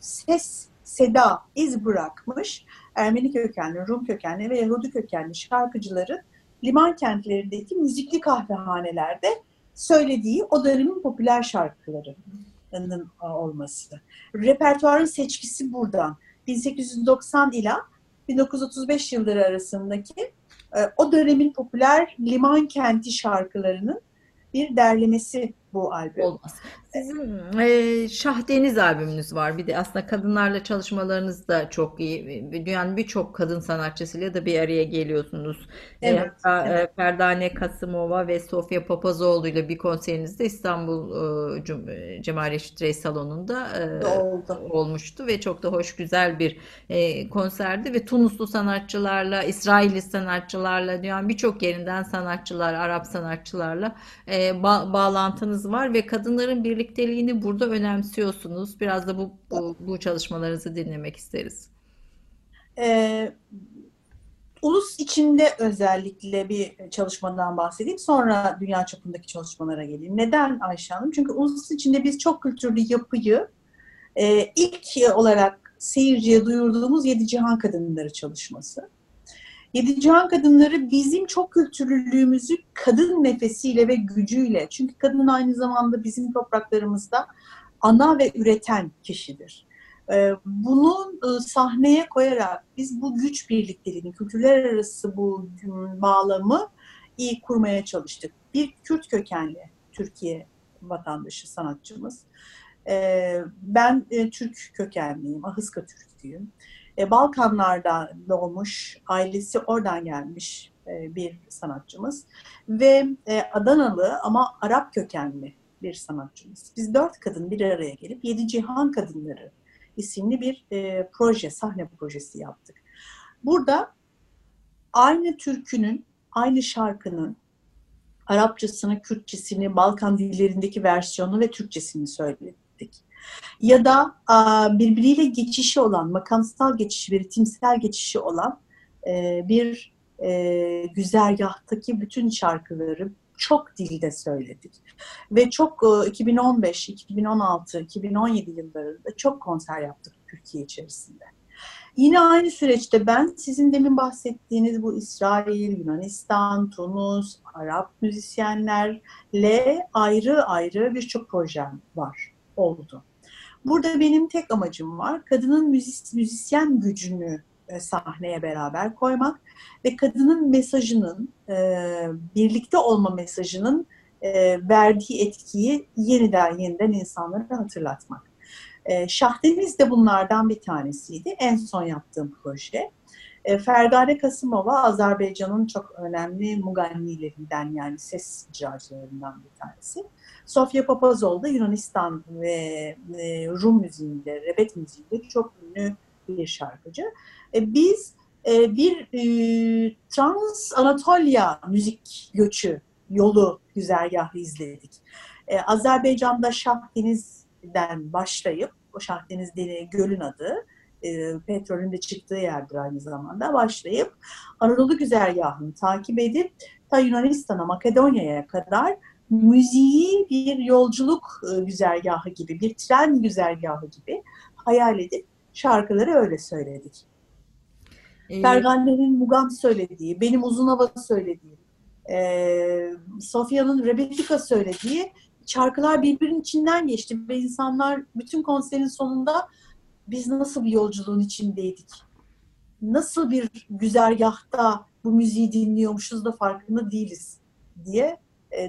ses, seda, iz bırakmış Ermeni kökenli, Rum kökenli ve Yahudi kökenli şarkıcıların liman kentlerindeki müzikli kahvehanelerde söylediği o dönemin popüler şarkılarının olması. Repertuarın seçkisi buradan. 1890 ila 1935 yılları arasındaki e, o dönemin popüler liman kenti şarkılarının bir derlemesi bu albüm. Olmaz. Sizin e, Şah Deniz albümünüz var. Bir de aslında kadınlarla çalışmalarınız da çok iyi. Dünyanın birçok kadın sanatçısıyla da bir araya geliyorsunuz. E, Evet, hatta evet. e, Ferdane Kasımova ve Sofya Papazoğlu ile bir konserinizde İstanbul e, Cum e, Cemal Reşit Rey Salonu'nda e, oldu. olmuştu ve çok da hoş güzel bir e, konserdi ve Tunuslu sanatçılarla, İsrailli sanatçılarla, dünyanın birçok yerinden sanatçılar, Arap sanatçılarla e, ba- bağlantınız var ve kadınların birlikteliğini burada önemsiyorsunuz. Biraz da bu bu, bu çalışmalarınızı dinlemek isteriz. Ee, ulus içinde özellikle bir çalışmadan bahsedeyim. Sonra dünya çapındaki çalışmalara geleyim. Neden Ayşe Hanım? Çünkü ulus içinde biz çok kültürlü yapıyı e, ilk olarak seyirciye duyurduğumuz Yedi Cihan Kadınları çalışması. Yedi Cihan Kadınları bizim çok kültürlülüğümüzü kadın nefesiyle ve gücüyle, çünkü kadın aynı zamanda bizim topraklarımızda ana ve üreten kişidir. Ee, Bunu e, sahneye koyarak biz bu güç birlikteliğini, kültürler arası bu m, bağlamı iyi kurmaya çalıştık. Bir Kürt kökenli Türkiye vatandaşı sanatçımız. Ee, Ben e, Türk kökenliyim, Ahıska Türk'üyüm. E, Balkanlarda doğmuş, ailesi oradan gelmiş e, bir sanatçımız. Ve e, Adanalı ama Arap kökenli bir sanatçımız. Biz dört kadın bir araya gelip Yedi Cihan Kadınları isimli bir e, proje, sahne projesi yaptık. Burada aynı türkünün, aynı şarkının Arapçasını, Kürtçesini, Balkan dillerindeki versiyonu ve Türkçesini söyledik. Ya da birbiriyle geçişi olan, makamsal geçişi, ritimsel geçişi olan e, bir e, güzergahtaki bütün şarkıları çok dilde söyledik. Ve çok e, 2015, 2016, 2017 yıllarında çok konser yaptık Türkiye içerisinde. Yine aynı süreçte ben sizin demin bahsettiğiniz bu İsrail, Yunanistan, Tunus, Arap müzisyenlerle ayrı ayrı birçok projem var, oldu. Burada benim tek amacım var, kadının müzis- müzisyen gücünü e, sahneye beraber koymak ve kadının mesajının, e, birlikte olma mesajının e, verdiği etkiyi yeniden yeniden insanlara hatırlatmak. E, Şahdeniz de bunlardan bir tanesiydi. En son yaptığım proje. E, Fergane Kasımova Azerbaycan'ın çok önemli mugannilerinden yani ses icracılarından bir tanesi. Sofya Papazol da Yunanistan ve e, Rum müziğinde, rebet müziğinde çok ünlü bir şarkıcı. E, biz e, bir Trans Anatolia müzik göçü yolu güzergahı izledik. E, Azerbaycan'da Şah Deniz'den başlayıp, o Şah Deniz Göl'ün adı, petrolün de çıktığı yerdir aynı zamanda başlayıp Anadolu güzergahını takip edip ta Yunanistan'a, Makedonya'ya kadar müziği bir yolculuk e, güzergahı gibi, bir tren güzergahı gibi hayal edip şarkıları öyle söyledik. Ee, Mugam söylediği, benim Uzun Hava söylediğim, e, Sofya'nın Rebettika söylediği şarkılar birbirinin içinden geçti ve insanlar bütün konserin sonunda biz nasıl bir yolculuğun içindeydik? Nasıl bir güzergahta bu müziği dinliyormuşuz da farkında değiliz diye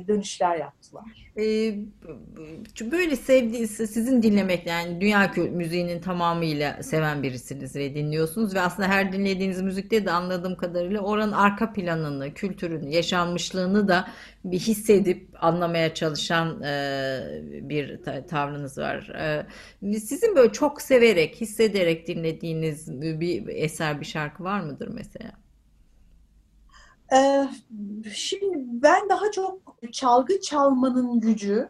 dönüşler yaptılar. Ee, böyle sevdiğiniz, sizin dinlemek yani dünya müziğinin tamamıyla seven birisiniz ve dinliyorsunuz ve aslında her dinlediğiniz müzikte de anladığım kadarıyla oranın arka planını, kültürünü, yaşanmışlığını da bir hissedip anlamaya çalışan e, bir tavrınız var. E, sizin böyle çok severek, hissederek dinlediğiniz bir eser, bir şarkı var mıdır mesela? Ee, şimdi ben daha çok çalgı çalmanın gücü,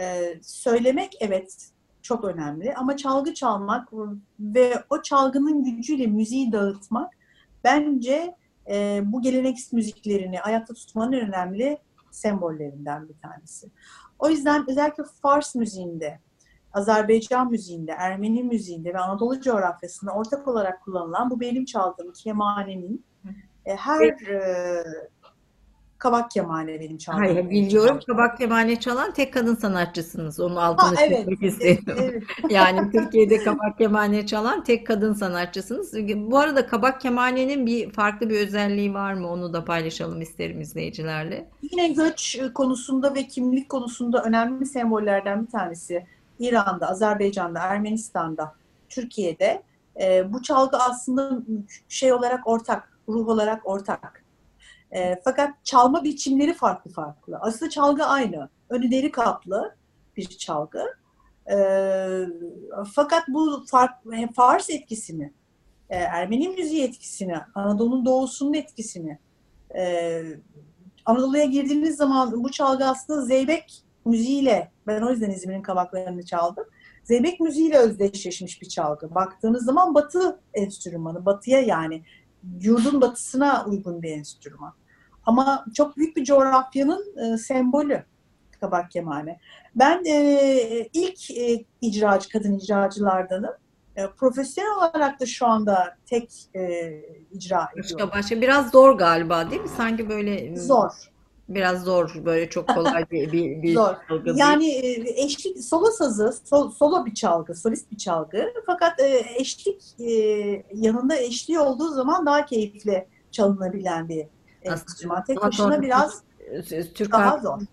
e, söylemek evet çok önemli ama çalgı çalmak ve o çalgının gücüyle müziği dağıtmak bence e, bu geleneksel müziklerini ayakta tutmanın önemli sembollerinden bir tanesi. O yüzden özellikle Fars müziğinde, Azerbaycan müziğinde, Ermeni müziğinde ve Anadolu coğrafyasında ortak olarak kullanılan bu benim çaldığım kemanenin e, her e, kabak kemane benim çaldığım. Hayır biliyorum kabak kemane çalan tek kadın sanatçısınız. Onun altını ha, evet, istedim. Evet. yani Türkiye'de kabak kemane çalan tek kadın sanatçısınız. Bu arada kabak kemanenin bir farklı bir özelliği var mı? Onu da paylaşalım isterim izleyicilerle. Yine göç konusunda ve kimlik konusunda önemli sembollerden bir tanesi. İran'da, Azerbaycan'da, Ermenistan'da, Türkiye'de e, bu çalgı aslında şey olarak ortak ruh olarak ortak. E, fakat çalma biçimleri farklı farklı. Aslında çalgı aynı. Önü kaplı bir çalgı. E, fakat bu fark, Fars etkisini, e, Ermeni müziği etkisini, Anadolu'nun doğusunun etkisini, e, Anadolu'ya girdiğiniz zaman bu çalgı aslında Zeybek müziğiyle, ben o yüzden İzmir'in kabaklarını çaldım. Zeybek müziğiyle özdeşleşmiş bir çalgı. Baktığınız zaman batı enstrümanı, batıya yani yurdun batısına uygun bir enstrüman. Ama çok büyük bir coğrafyanın e, sembolü kabak kemane. Ben e, ilk e, icracı, kadın icracılardanım. E, profesyonel olarak da şu anda tek e, icra ediyorum. Başka başka biraz zor galiba değil mi? Sanki böyle zor biraz zor böyle çok kolay bir, bir, bir zor. çalgı Yani e, eşlik solo sazı, sol, solo bir çalgı, solist bir çalgı. Fakat e, eşlik e, yanında eşliği olduğu zaman daha keyifli çalınabilen bir enstrüman. Tek başına biraz Türk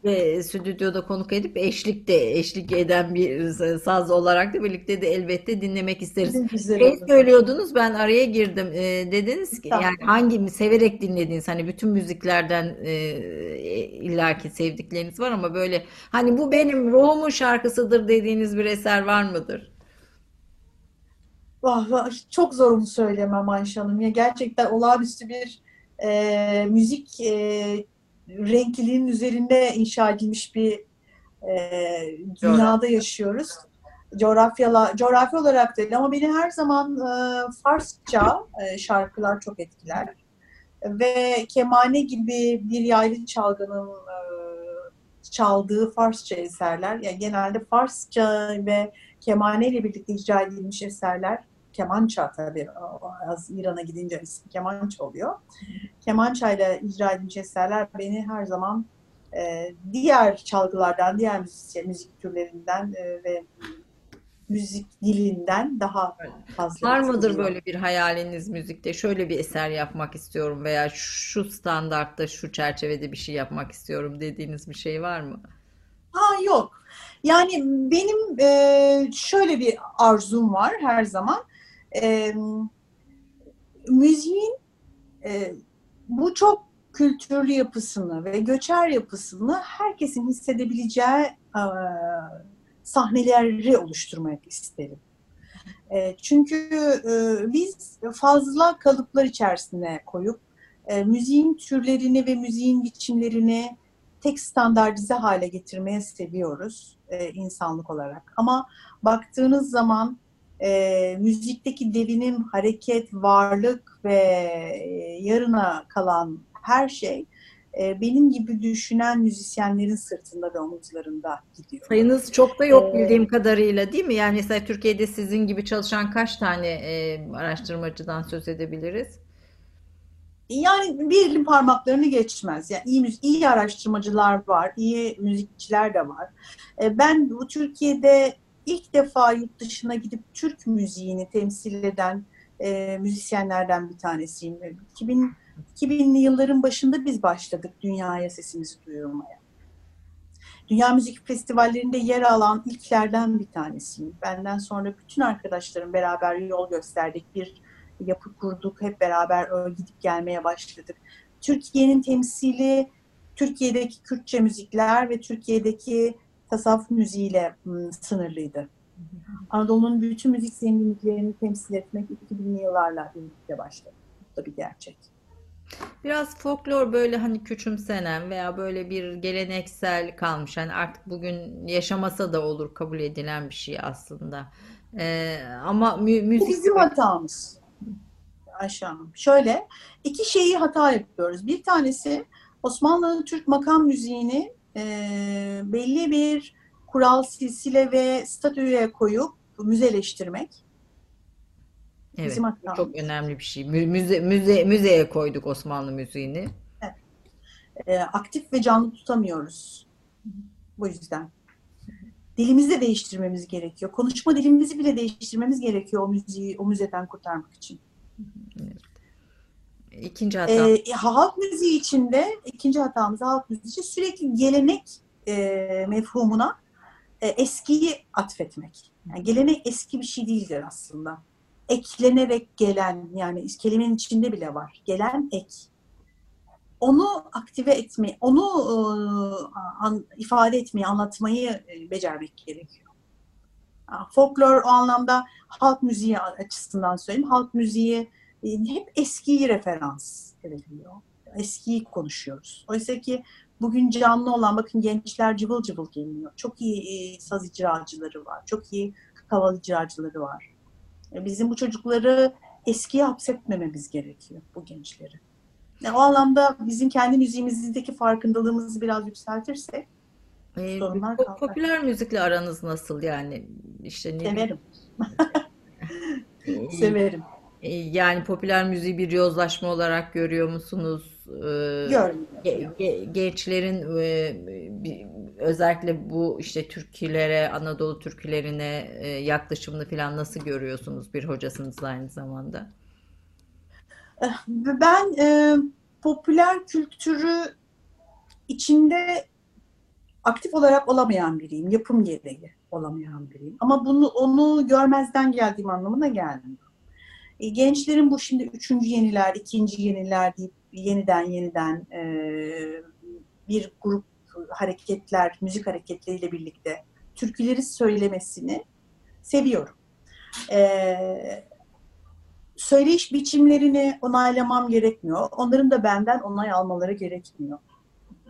ve stüdyoda konuk edip eşlik de eşlik eden bir saz olarak da birlikte de elbette dinlemek isteriz. Şey söylüyordunuz ben araya girdim. E, dediniz ki tamam. yani hangi severek dinlediğiniz hani bütün müziklerden e, illaki sevdikleriniz var ama böyle hani bu benim ruhumun şarkısıdır dediğiniz bir eser var mıdır? Vah, vah çok zor onu söylemem Ayşe Hanım. Ya gerçekten olağanüstü bir e, müzik e, renkliliğin üzerinde inşa edilmiş bir e, dünyada yaşıyoruz. Coğrafyala, coğrafi olarak değil ama beni her zaman e, Farsça e, şarkılar çok etkiler. Ve kemane gibi bir yaylı çalgının e, çaldığı Farsça eserler, yani genelde Farsça ve kemane ile birlikte icra edilmiş eserler kemança tabii az İran'a gidince ismi kemança oluyor. Kemançayla icra edilmiş eserler beni her zaman e, diğer çalgılardan, diğer müzik, müzik türlerinden e, ve müzik dilinden daha fazla. Var mıdır böyle bir hayaliniz müzikte? Şöyle bir eser yapmak istiyorum veya şu standartta, şu çerçevede bir şey yapmak istiyorum dediğiniz bir şey var mı? Ha yok. Yani benim e, şöyle bir arzum var her zaman. E, müziğin e, bu çok kültürlü yapısını ve göçer yapısını herkesin hissedebileceği e, sahneleri oluşturmak isterim. E, çünkü e, biz fazla kalıplar içerisine koyup e, müziğin türlerini ve müziğin biçimlerini tek standartize hale getirmeye seviyoruz e, insanlık olarak. Ama baktığınız zaman e, müzikteki devinim, hareket, varlık ve e, yarına kalan her şey e, benim gibi düşünen müzisyenlerin sırtında ve omuzlarında gidiyor. Sayınız çok da yok Ee, bildiğim kadarıyla değil mi? Yani mesela Türkiye'de sizin gibi çalışan kaç tane e, araştırmacıdan söz edebiliriz? Yani bir elin parmaklarını geçmez. Yani iyi, iyi araştırmacılar var, iyi müzikçiler de var. E, Ben bu Türkiye'de ilk defa yurt dışına gidip Türk müziğini temsil eden e, müzisyenlerden bir tanesiyim. 2000, 2000'li yılların başında biz başladık dünyaya sesimizi duyurmaya. Dünya Müzik Festivallerinde yer alan ilklerden bir tanesiyim. Benden sonra bütün arkadaşlarım beraber yol gösterdik. Bir yapı kurduk, hep beraber gidip gelmeye başladık. Türkiye'nin temsili Türkiye'deki Kürtçe müzikler ve Türkiye'deki tasavvuf müziğiyle sınırlıydı. Anadolu'nun bütün müzik zenginliklerini temsil etmek 2000'li yıllarla birlikte başladı. Bu da bir gerçek. Biraz folklor böyle hani küçümsenen veya böyle bir geleneksel kalmış. Hani artık bugün yaşamasa da olur kabul edilen bir şey aslında. E, ama mü- Bu müzik bizim hatamız. Ayşe Hanım. Şöyle, iki şeyi hata yapıyoruz. Bir tanesi Osmanlı'nın Türk makam müziğini e, belli bir kural, silsile ve statüye koyup müzeleştirmek. Evet, Bizim hatamız. çok önemli bir şey. Mü- Müze, müze, müzeye koyduk Osmanlı müziğini. E, aktif ve canlı tutamıyoruz. Bu yüzden. Dilimizi de değiştirmemiz gerekiyor. Konuşma dilimizi bile değiştirmemiz gerekiyor o müziği o müzeden kurtarmak için. İkinci hata. Ee, halk müziği içinde ikinci hatamız halk müziği için sürekli gelenek e, mefhumuna e, eskiyi atfetmek. Yani gelenek eski bir şey değildir aslında. Eklenerek gelen yani kelimenin içinde bile var. Gelen ek. Onu aktive etmeyi, onu e, an- ifade etmeyi, anlatmayı e, becermek gerekiyor. Folklor o anlamda halk müziği açısından söyleyeyim. Halk müziği e, hep eskiyi referans veriliyor. Eskiyi konuşuyoruz. Oysa ki bugün canlı olan bakın gençler cıvıl cıvıl geliyor. Çok iyi e, saz icracıları var. Çok iyi kaval icracıları var. E, Bizim bu çocukları eskiye hapsetmememiz gerekiyor bu gençleri. Yani o anlamda bizim kendi müziğimizdeki farkındalığımızı biraz yükseltirsek Ee, sorunlar po- kalkar. popüler müzikle aranız nasıl yani? İşte ne severim. Severim. E, yani popüler müziği bir yozlaşma olarak görüyor musunuz? Ee, Görmüyorum. ge- ge- gençlerin e, özellikle bu işte türkülere, Anadolu türkülerine e, yaklaşımını falan nasıl görüyorsunuz bir hocasınız aynı zamanda? Ben e, popüler kültürü içinde aktif olarak olamayan biriyim. Yapım gereği olamayan biriyim. Ama bunu onu görmezden geldiğim anlamına gelmiyor. E, gençlerin bu şimdi üçüncü yeniler, ikinci yeniler deyip yeniden yeniden e, bir grup hareketler, müzik hareketleriyle birlikte türküleri söylemesini seviyorum. E, söyleyiş biçimlerini onaylamam gerekmiyor. Onların da benden onay almaları gerekmiyor.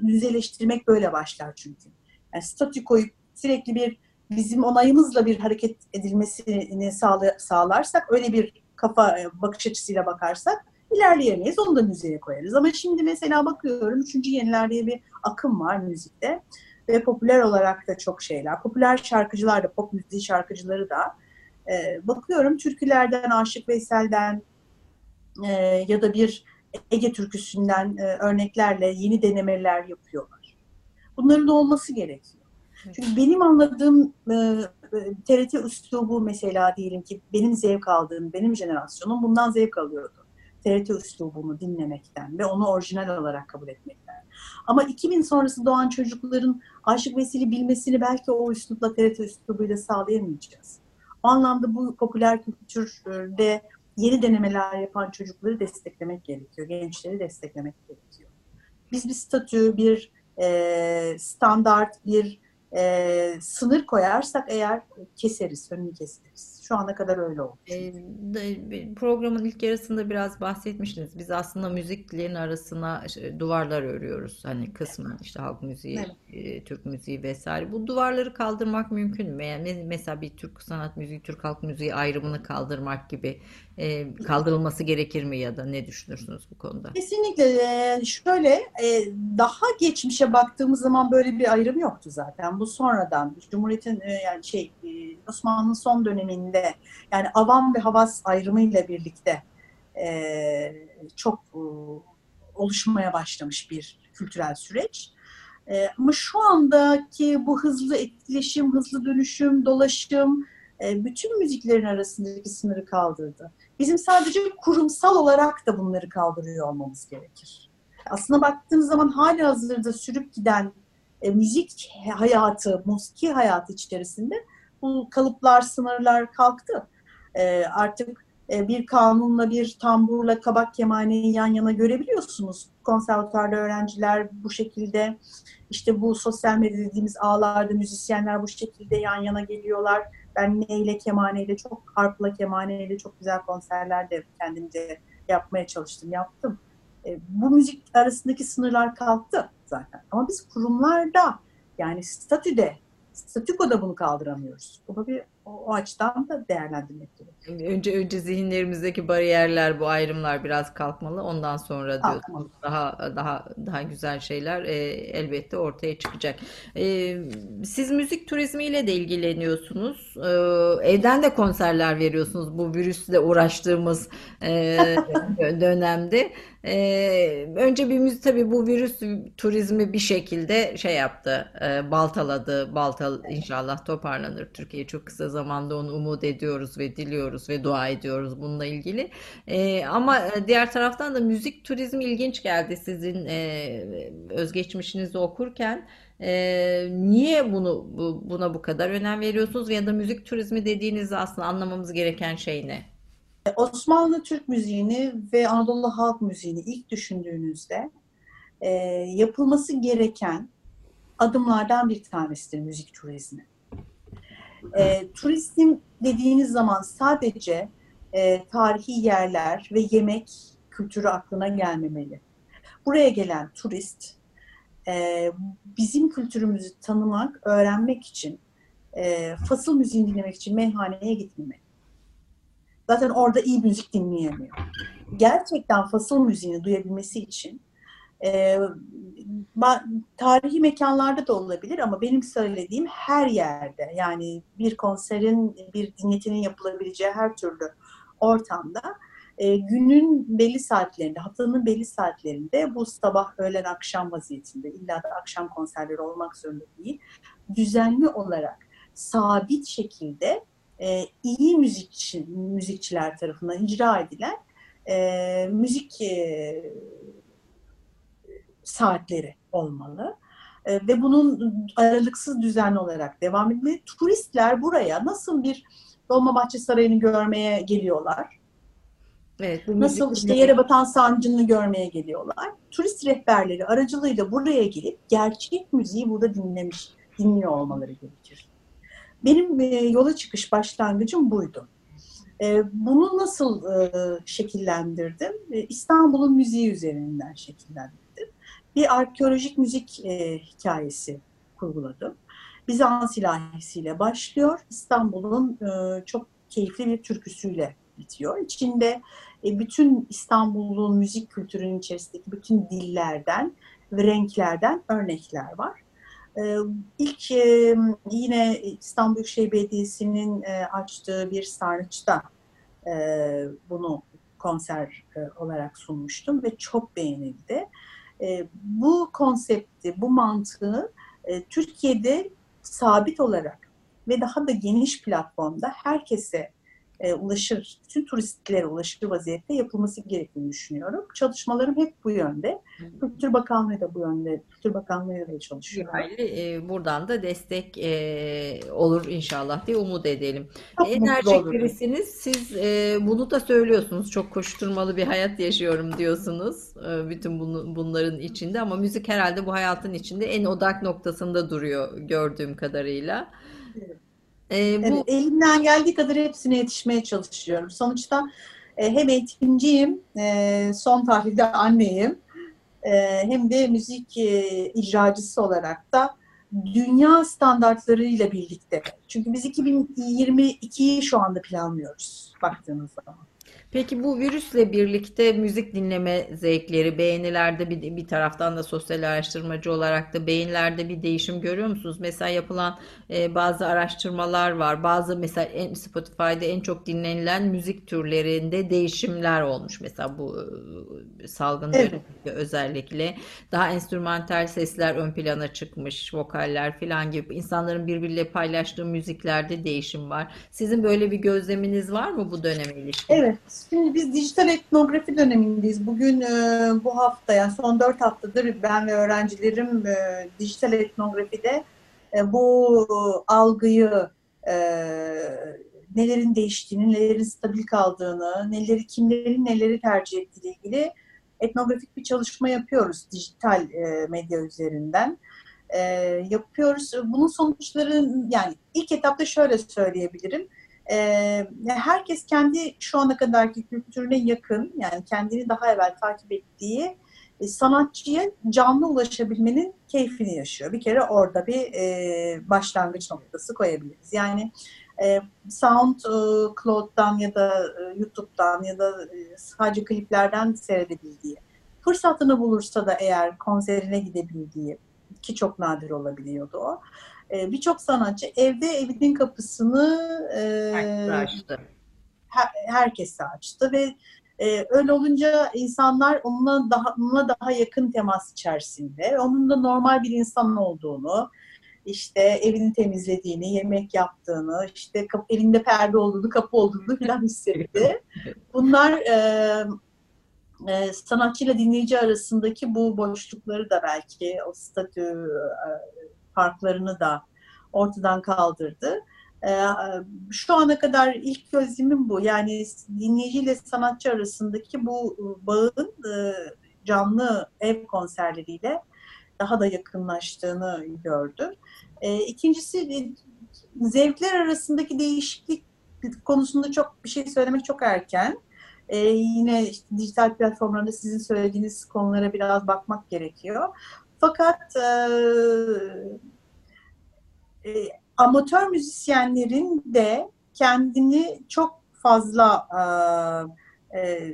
Müzeleştirmek böyle başlar çünkü. Yani statü koyup sürekli bir bizim onayımızla bir hareket edilmesini sağla- sağlarsak, öyle bir kafa e, bakış açısıyla bakarsak ilerleyemeyiz. Onu da müzeye koyarız. Ama şimdi mesela bakıyorum 3. yeniler diye bir akım var müzikte ve popüler olarak da çok şeyler. Popüler şarkıcılar da, pop müziği şarkıcıları da e, bakıyorum türkülerden, Aşık Veysel'den e, ya da bir Ege türküsünden e, örneklerle yeni denemeler yapıyorlar. Bunların da olması gerekiyor. Çünkü benim anladığım e, TRT üslubu mesela diyelim ki benim zevk aldığım, benim jenerasyonum bundan zevk alıyordu. TRT üslubunu dinlemekten ve onu orijinal olarak kabul etmekten. Ama 2000 sonrası doğan çocukların Aşık Vesili bilmesini belki o üslupla TRT üslubuyla sağlayamayacağız. O anlamda bu popüler kültürde yeni denemeler yapan çocukları desteklemek gerekiyor, gençleri desteklemek gerekiyor. Biz bir statü, bir e, standart, bir e, sınır koyarsak eğer keseriz, önünü keseriz. Şu ana kadar öyle oldu. E, programın ilk yarısında biraz bahsetmiştiniz. Biz aslında müziklerin arasına duvarlar örüyoruz. Hani kısmen işte halk müziği, evet. Türk müziği vesaire. Bu duvarları kaldırmak mümkün mü? Yani mesela bir Türk sanat müziği, Türk halk müziği ayrımını kaldırmak gibi e, kaldırılması gerekir mi ya da ne düşünürsünüz bu konuda? Kesinlikle. Şöyle daha geçmişe baktığımız zaman böyle bir ayrım yoktu zaten. Bu sonradan Cumhuriyet'in yani şey Osmanlı'nın son döneminde yani avam ve havas ayrımıyla birlikte e, çok e, oluşmaya başlamış bir kültürel süreç. E, ama şu andaki bu hızlı etkileşim, hızlı dönüşüm, dolaşım e, bütün müziklerin arasındaki sınırı kaldırdı. Bizim sadece kurumsal olarak da bunları kaldırıyor olmamız gerekir. Aslında baktığınız zaman hali hazırda sürüp giden e, müzik hayatı, musiki hayatı içerisinde bu kalıplar, sınırlar kalktı. E, artık e, bir kanunla, bir tamburla, kabak kemaneyi yan yana görebiliyorsunuz. Konservatuarda öğrenciler bu şekilde, işte bu sosyal medya dediğimiz ağlarda müzisyenler bu şekilde yan yana geliyorlar. Ben neyle, kemaneyle, çok harpla, kemaneyle çok güzel konserler de kendimce yapmaya çalıştım, yaptım. E, bu müzik arasındaki sınırlar kalktı zaten. Ama biz kurumlarda yani statüde statükoda bunu kaldıramıyoruz. Bu bir o, o açıdan da değerlendirmek gerekiyor. Önce önce zihinlerimizdeki bariyerler, bu ayrımlar biraz kalkmalı. Ondan sonra diyorsunuz daha daha daha güzel şeyler e, elbette ortaya çıkacak. E, siz müzik turizmiyle de ilgileniyorsunuz. E, evden de konserler veriyorsunuz bu virüsle uğraştığımız e, dönemde. Ee, önce bir müzik tabii bu virüs turizmi bir şekilde şey yaptı, e, baltaladı, baltal inşallah toparlanır. Türkiye çok kısa zamanda onu umut ediyoruz ve diliyoruz ve dua ediyoruz bununla ilgili. Ee, ama diğer taraftan da müzik turizmi ilginç geldi sizin e, özgeçmişinizi okurken. E, niye bunu bu, buna bu kadar önem veriyorsunuz ya da müzik turizmi dediğinizde aslında anlamamız gereken şey ne? Osmanlı Türk müziğini ve Anadolu halk müziğini ilk düşündüğünüzde e, yapılması gereken adımlardan bir tanesidir müzik turizmi. E, turizm dediğiniz zaman sadece e, tarihi yerler ve yemek kültürü aklına gelmemeli. Buraya gelen turist e, bizim kültürümüzü tanımak, öğrenmek için, e, fasıl müziğini dinlemek için meyhaneye gitmemeli zaten orada iyi müzik dinleyemiyor. Gerçekten fasıl müziğini duyabilmesi için e, tarihi mekanlarda da olabilir ama benim söylediğim her yerde yani bir konserin, bir dinletinin yapılabileceği her türlü ortamda e, günün belli saatlerinde, haftanın belli saatlerinde bu sabah, öğlen, akşam vaziyetinde illa da akşam konserleri olmak zorunda değil, düzenli olarak sabit şekilde e, iyi müzikçi, müzikçiler tarafından icra edilen e, müzik e, saatleri olmalı. E, ve bunun aralıksız düzenli olarak devam etmeli. Turistler buraya nasıl bir Dolmabahçe Sarayı'nı görmeye geliyorlar? Evet, Nasıl işte yere batan sancını görmeye geliyorlar. Turist rehberleri aracılığıyla buraya gelip gerçek müziği burada dinlemiş, dinliyor olmaları gerekir. Benim e, yola çıkış başlangıcım buydu. E, bunu nasıl e, şekillendirdim? İstanbul'un müziği üzerinden şekillendirdim. Bir arkeolojik müzik e, hikayesi kurguladım. Bizans ilahisiyle başlıyor. İstanbul'un e, çok keyifli bir türküsüyle bitiyor. İçinde e, bütün İstanbul'un müzik kültürünün içerisindeki bütün dillerden ve renklerden örnekler var. Ee, ilk e, yine İstanbul Büyükşehir Belediyesi'nin e, açtığı bir sarnıçta e, bunu konser olarak sunmuştum ve çok beğenildi. Bu konsepti, bu mantığı Türkiye'de sabit olarak ve daha da geniş platformda herkese e, ulaşır, bütün turistlere ulaşır vaziyette yapılması gerektiğini düşünüyorum. Çalışmalarım hep bu yönde. Kültür Bakanlığı da bu yönde. Kültür Bakanlığı da çalışıyor. hayli e, buradan da destek e, olur inşallah diye umut edelim. Çok mutlu Enerjik birisiniz. Siz e, bunu da söylüyorsunuz. Çok koşturmalı bir hayat yaşıyorum diyorsunuz. E, bütün bunu, bunların içinde ama müzik herhalde bu hayatın içinde en odak noktasında duruyor gördüğüm kadarıyla. Evet. E, bu Evet, elimden geldiği kadar hepsine yetişmeye çalışıyorum. Sonuçta e, hem eğitimciyim, e, son tahlilde anneyim, e, hem de müzik e, icracısı olarak da dünya standartlarıyla birlikte. Çünkü biz 2022'yi şu anda planlıyoruz baktığınız zaman. Peki bu virüsle birlikte müzik dinleme zevkleri, beğenilerde bir, bir taraftan da sosyal araştırmacı olarak da beğenilerde bir değişim görüyor musunuz? Mesela yapılan e, bazı araştırmalar var. Bazı mesela en, Spotify'da en çok dinlenilen müzik türlerinde değişimler olmuş. Mesela bu e, salgın Evet. döneminde özellikle daha enstrümantal sesler ön plana çıkmış, vokaller falan gibi insanların birbiriyle paylaştığı müziklerde değişim var. Sizin böyle bir gözleminiz var mı bu döneme ilişkin? Evet, şimdi biz dijital etnografi dönemindeyiz. Bugün e, bu hafta, yani son dört haftadır ben ve öğrencilerim e, dijital etnografide e, bu algıyı, e, nelerin değiştiğini, nelerin stabil kaldığını, neleri kimlerin neleri tercih ettiğiyle ilgili etnografik bir çalışma yapıyoruz dijital e, medya üzerinden. E, yapıyoruz. Bunun sonuçları yani ilk etapta şöyle söyleyebilirim. Ee, herkes kendi şu ana kadarki kültürüne yakın, yani kendini daha evvel takip ettiği e, sanatçıya canlı ulaşabilmenin keyfini yaşıyor. Bir kere orada bir e, başlangıç noktası koyabiliriz. Yani e, SoundCloud'dan ya da e, YouTube'dan ya da e, sadece kliplerden seyredebildiği, fırsatını bulursa da eğer konserine gidebildiği ki çok nadir olabiliyordu o. E, Birçok sanatçı evde evinin kapısını e, Herkes açtı. her- herkese açtı ve e, öyle olunca insanlar onunla daha onunla daha yakın temas içerisinde, onun da normal bir insan olduğunu, işte evini temizlediğini, yemek yaptığını, işte kap- elinde perde olduğunu, kapı olduğunu falan hissetti. Bunlar e, e, sanatçıyla dinleyici arasındaki bu boşlukları da belki o statü e, farklarını da ortadan kaldırdı. E, şu ana kadar ilk gözlemim bu. Yani dinleyiciyle sanatçı arasındaki bu bağın e, canlı ev konserleriyle daha da yakınlaştığını gördüm. E, ikincisi e, zevkler arasındaki değişiklik konusunda çok bir şey söylemek çok erken. E, yine işte dijital platformlarında sizin söylediğiniz konulara biraz bakmak gerekiyor. Fakat e, e, amatör müzisyenlerin de kendini çok fazla e, e,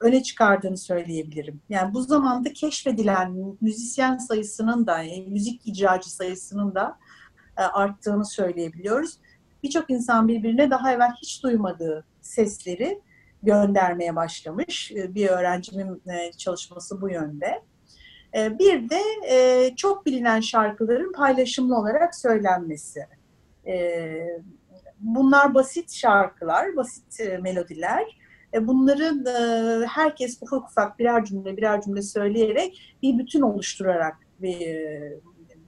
öne çıkardığını söyleyebilirim. Yani bu zamanda keşfedilen müzisyen sayısının da, e, müzik icracı sayısının da e, arttığını söyleyebiliyoruz. Birçok insan birbirine daha evvel hiç duymadığı sesleri göndermeye başlamış. E, Bir öğrencimin çalışması bu yönde. E, Bir de e, çok bilinen şarkıların paylaşımlı olarak söylenmesi. E, Bunlar basit şarkılar, basit e, melodiler. E, Bunları herkes ufak ufak birer cümle birer cümle söyleyerek bir bütün oluşturarak bir,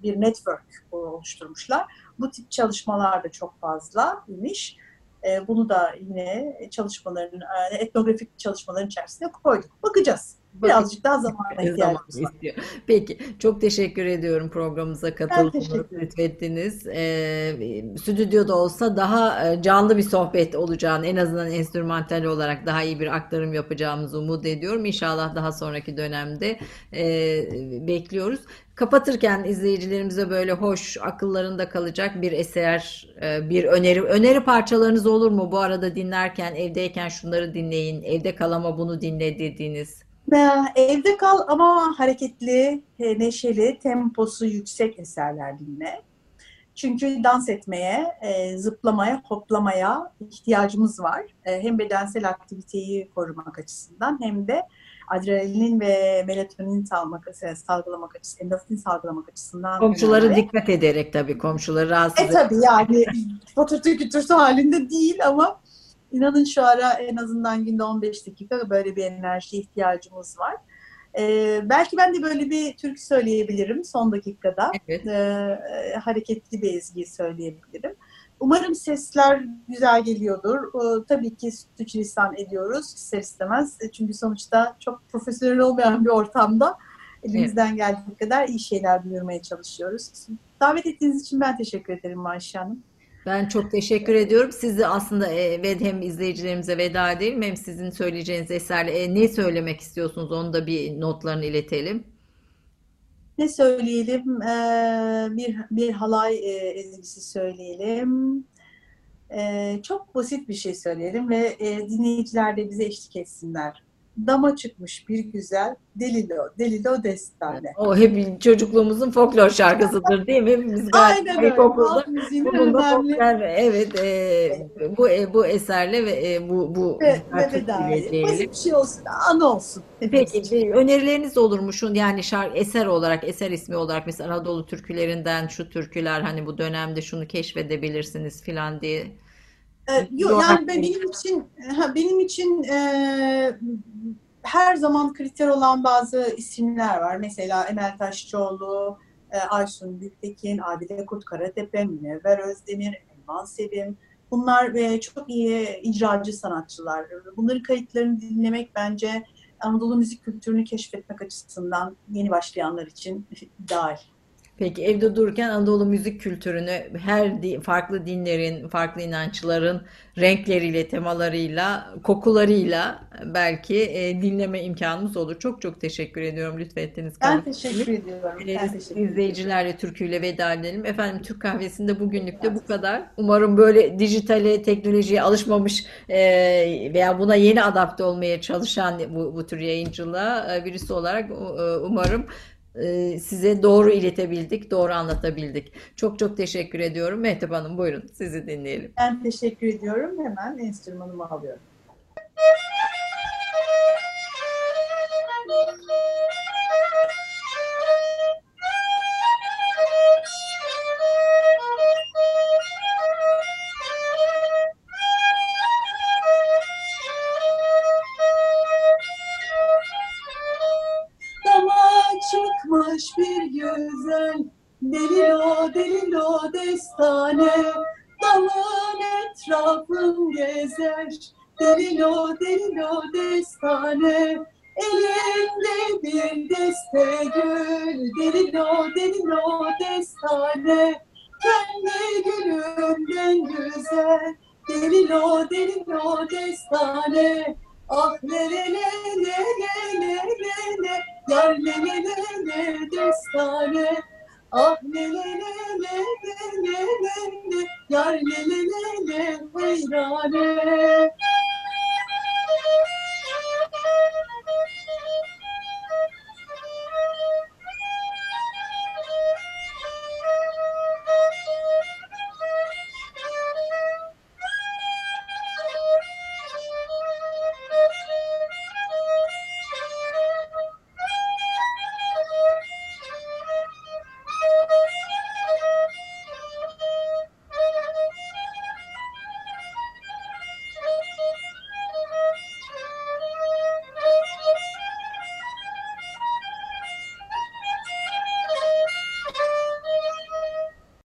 bir network oluşturmuşlar. Bu tip çalışmalar da çok fazla imiş. Bunu da yine çalışmaların, etnografik çalışmaların içerisine koyduk. Bakacağız. Birazcık daha zamana Zaman ihtiyacımız var. istiyor. Peki, çok teşekkür ediyorum programımıza ederim. lütfettiniz. Ee, stüdyoda olsa daha e, canlı bir sohbet olacağını, en azından enstrümantal olarak daha iyi bir aktarım yapacağımızı umut ediyorum. İnşallah daha sonraki dönemde e, bekliyoruz. Kapatırken izleyicilerimize böyle hoş, akıllarında kalacak bir eser, e, bir öneri, öneri parçalarınız olur mu? Bu arada dinlerken, evdeyken şunları dinleyin, evde kal ama bunu dinle dediğiniz. Ee, Evde kal ama hareketli, e, neşeli, temposu yüksek eserler dinle. Çünkü dans etmeye, e, zıplamaya, hoplamaya ihtiyacımız var. E, hem bedensel aktiviteyi korumak açısından hem de adrenalin ve melatonin salmak, salgılamak açısından, endorfin salgılamak açısından Komşuları önemli. dikkat ederek tabii komşuları rahatsız E tabii yani patırtı kütürtü halinde değil ama inanın şu ara en azından günde 15 dakika böyle bir enerji ihtiyacımız var. Ee, belki ben de böyle bir türkü söyleyebilirim son dakikada. Evet. Ee, hareketli bir ezgi söyleyebilirim. Umarım sesler güzel geliyordur. Ee, tabii ki sürçülisan ediyoruz ister istemez. E, Çünkü sonuçta çok profesyonel olmayan bir ortamda elimizden geldiği kadar iyi şeyler duyurmaya çalışıyoruz. Davet ettiğiniz için ben teşekkür ederim Ayşe Hanım. Ben çok teşekkür ediyorum. Sizi aslında e, hem izleyicilerimize veda edelim hem sizin söyleyeceğiniz eserle e, ne söylemek istiyorsunuz onu da bir notlarını iletelim. Ne söyleyelim? Ee, bir bir halay e, ezgisi söyleyelim. Ee, çok basit bir şey söyleyelim ve e, dinleyiciler de bize eşlik etsinler. Dama çıkmış bir güzel Delilo, Delilo destane. O hep çocukluğumuzun folklor şarkısıdır değil mi? Hepimiz Aynen öyle. ilkokulda Halk müziğinin bunun da önemli folklor evet e, bu e, bu eserle ve e, bu bu ve, ve Basit bir şey olsun, an olsun. Peki bir önerileriniz olur mu? Şu yani şarkı eser olarak, eser ismi olarak mesela Anadolu türkülerinden şu türküler hani bu dönemde şunu keşfedebilirsiniz filan diye. Ee, yok, yani ben- benim için ha, benim için e, her zaman kriter olan bazı isimler var. Mesela Emel Taşçıoğlu, e, Aysun Gültekin, Adile Kurt Karatepe, Münevver Özdemir, Elvan Sevim. Bunlar e, çok iyi icracı sanatçılar. Bunların kayıtlarını dinlemek bence Anadolu müzik kültürünü keşfetmek açısından yeni başlayanlar için ideal. Peki evde dururken Anadolu müzik kültürünü her di- farklı dinlerin, farklı inançların renkleriyle, temalarıyla, kokularıyla belki e, dinleme imkanımız olur. Çok çok teşekkür ediyorum lütfettiğiniz Ben konuk için. teşekkür ediyorum. Ben teşekkür ediyorum. izleyicilerle türküyle veda edelim. Efendim Türk kahvesinde bugünlük de bu kadar. Umarım böyle dijitale, teknolojiye alışmamış e, veya buna yeni adapte olmaya çalışan bu, bu tür yayıncılığa e, birisi olarak e, umarım e, size doğru iletebildik, doğru anlatabildik. Çok çok teşekkür ediyorum. Mehtap Hanım buyurun sizi dinleyelim. Ben teşekkür ediyorum. Hemen enstrümanımı alıyorum. Derilo derilo destane Elimde bir deste gül Derilo derilo destane Kendi gülümden güzel Derilo derilo destane Ah nerele nerele nerele Yar nerele destane Ah le le le le le le le le Yar le le le le hayrane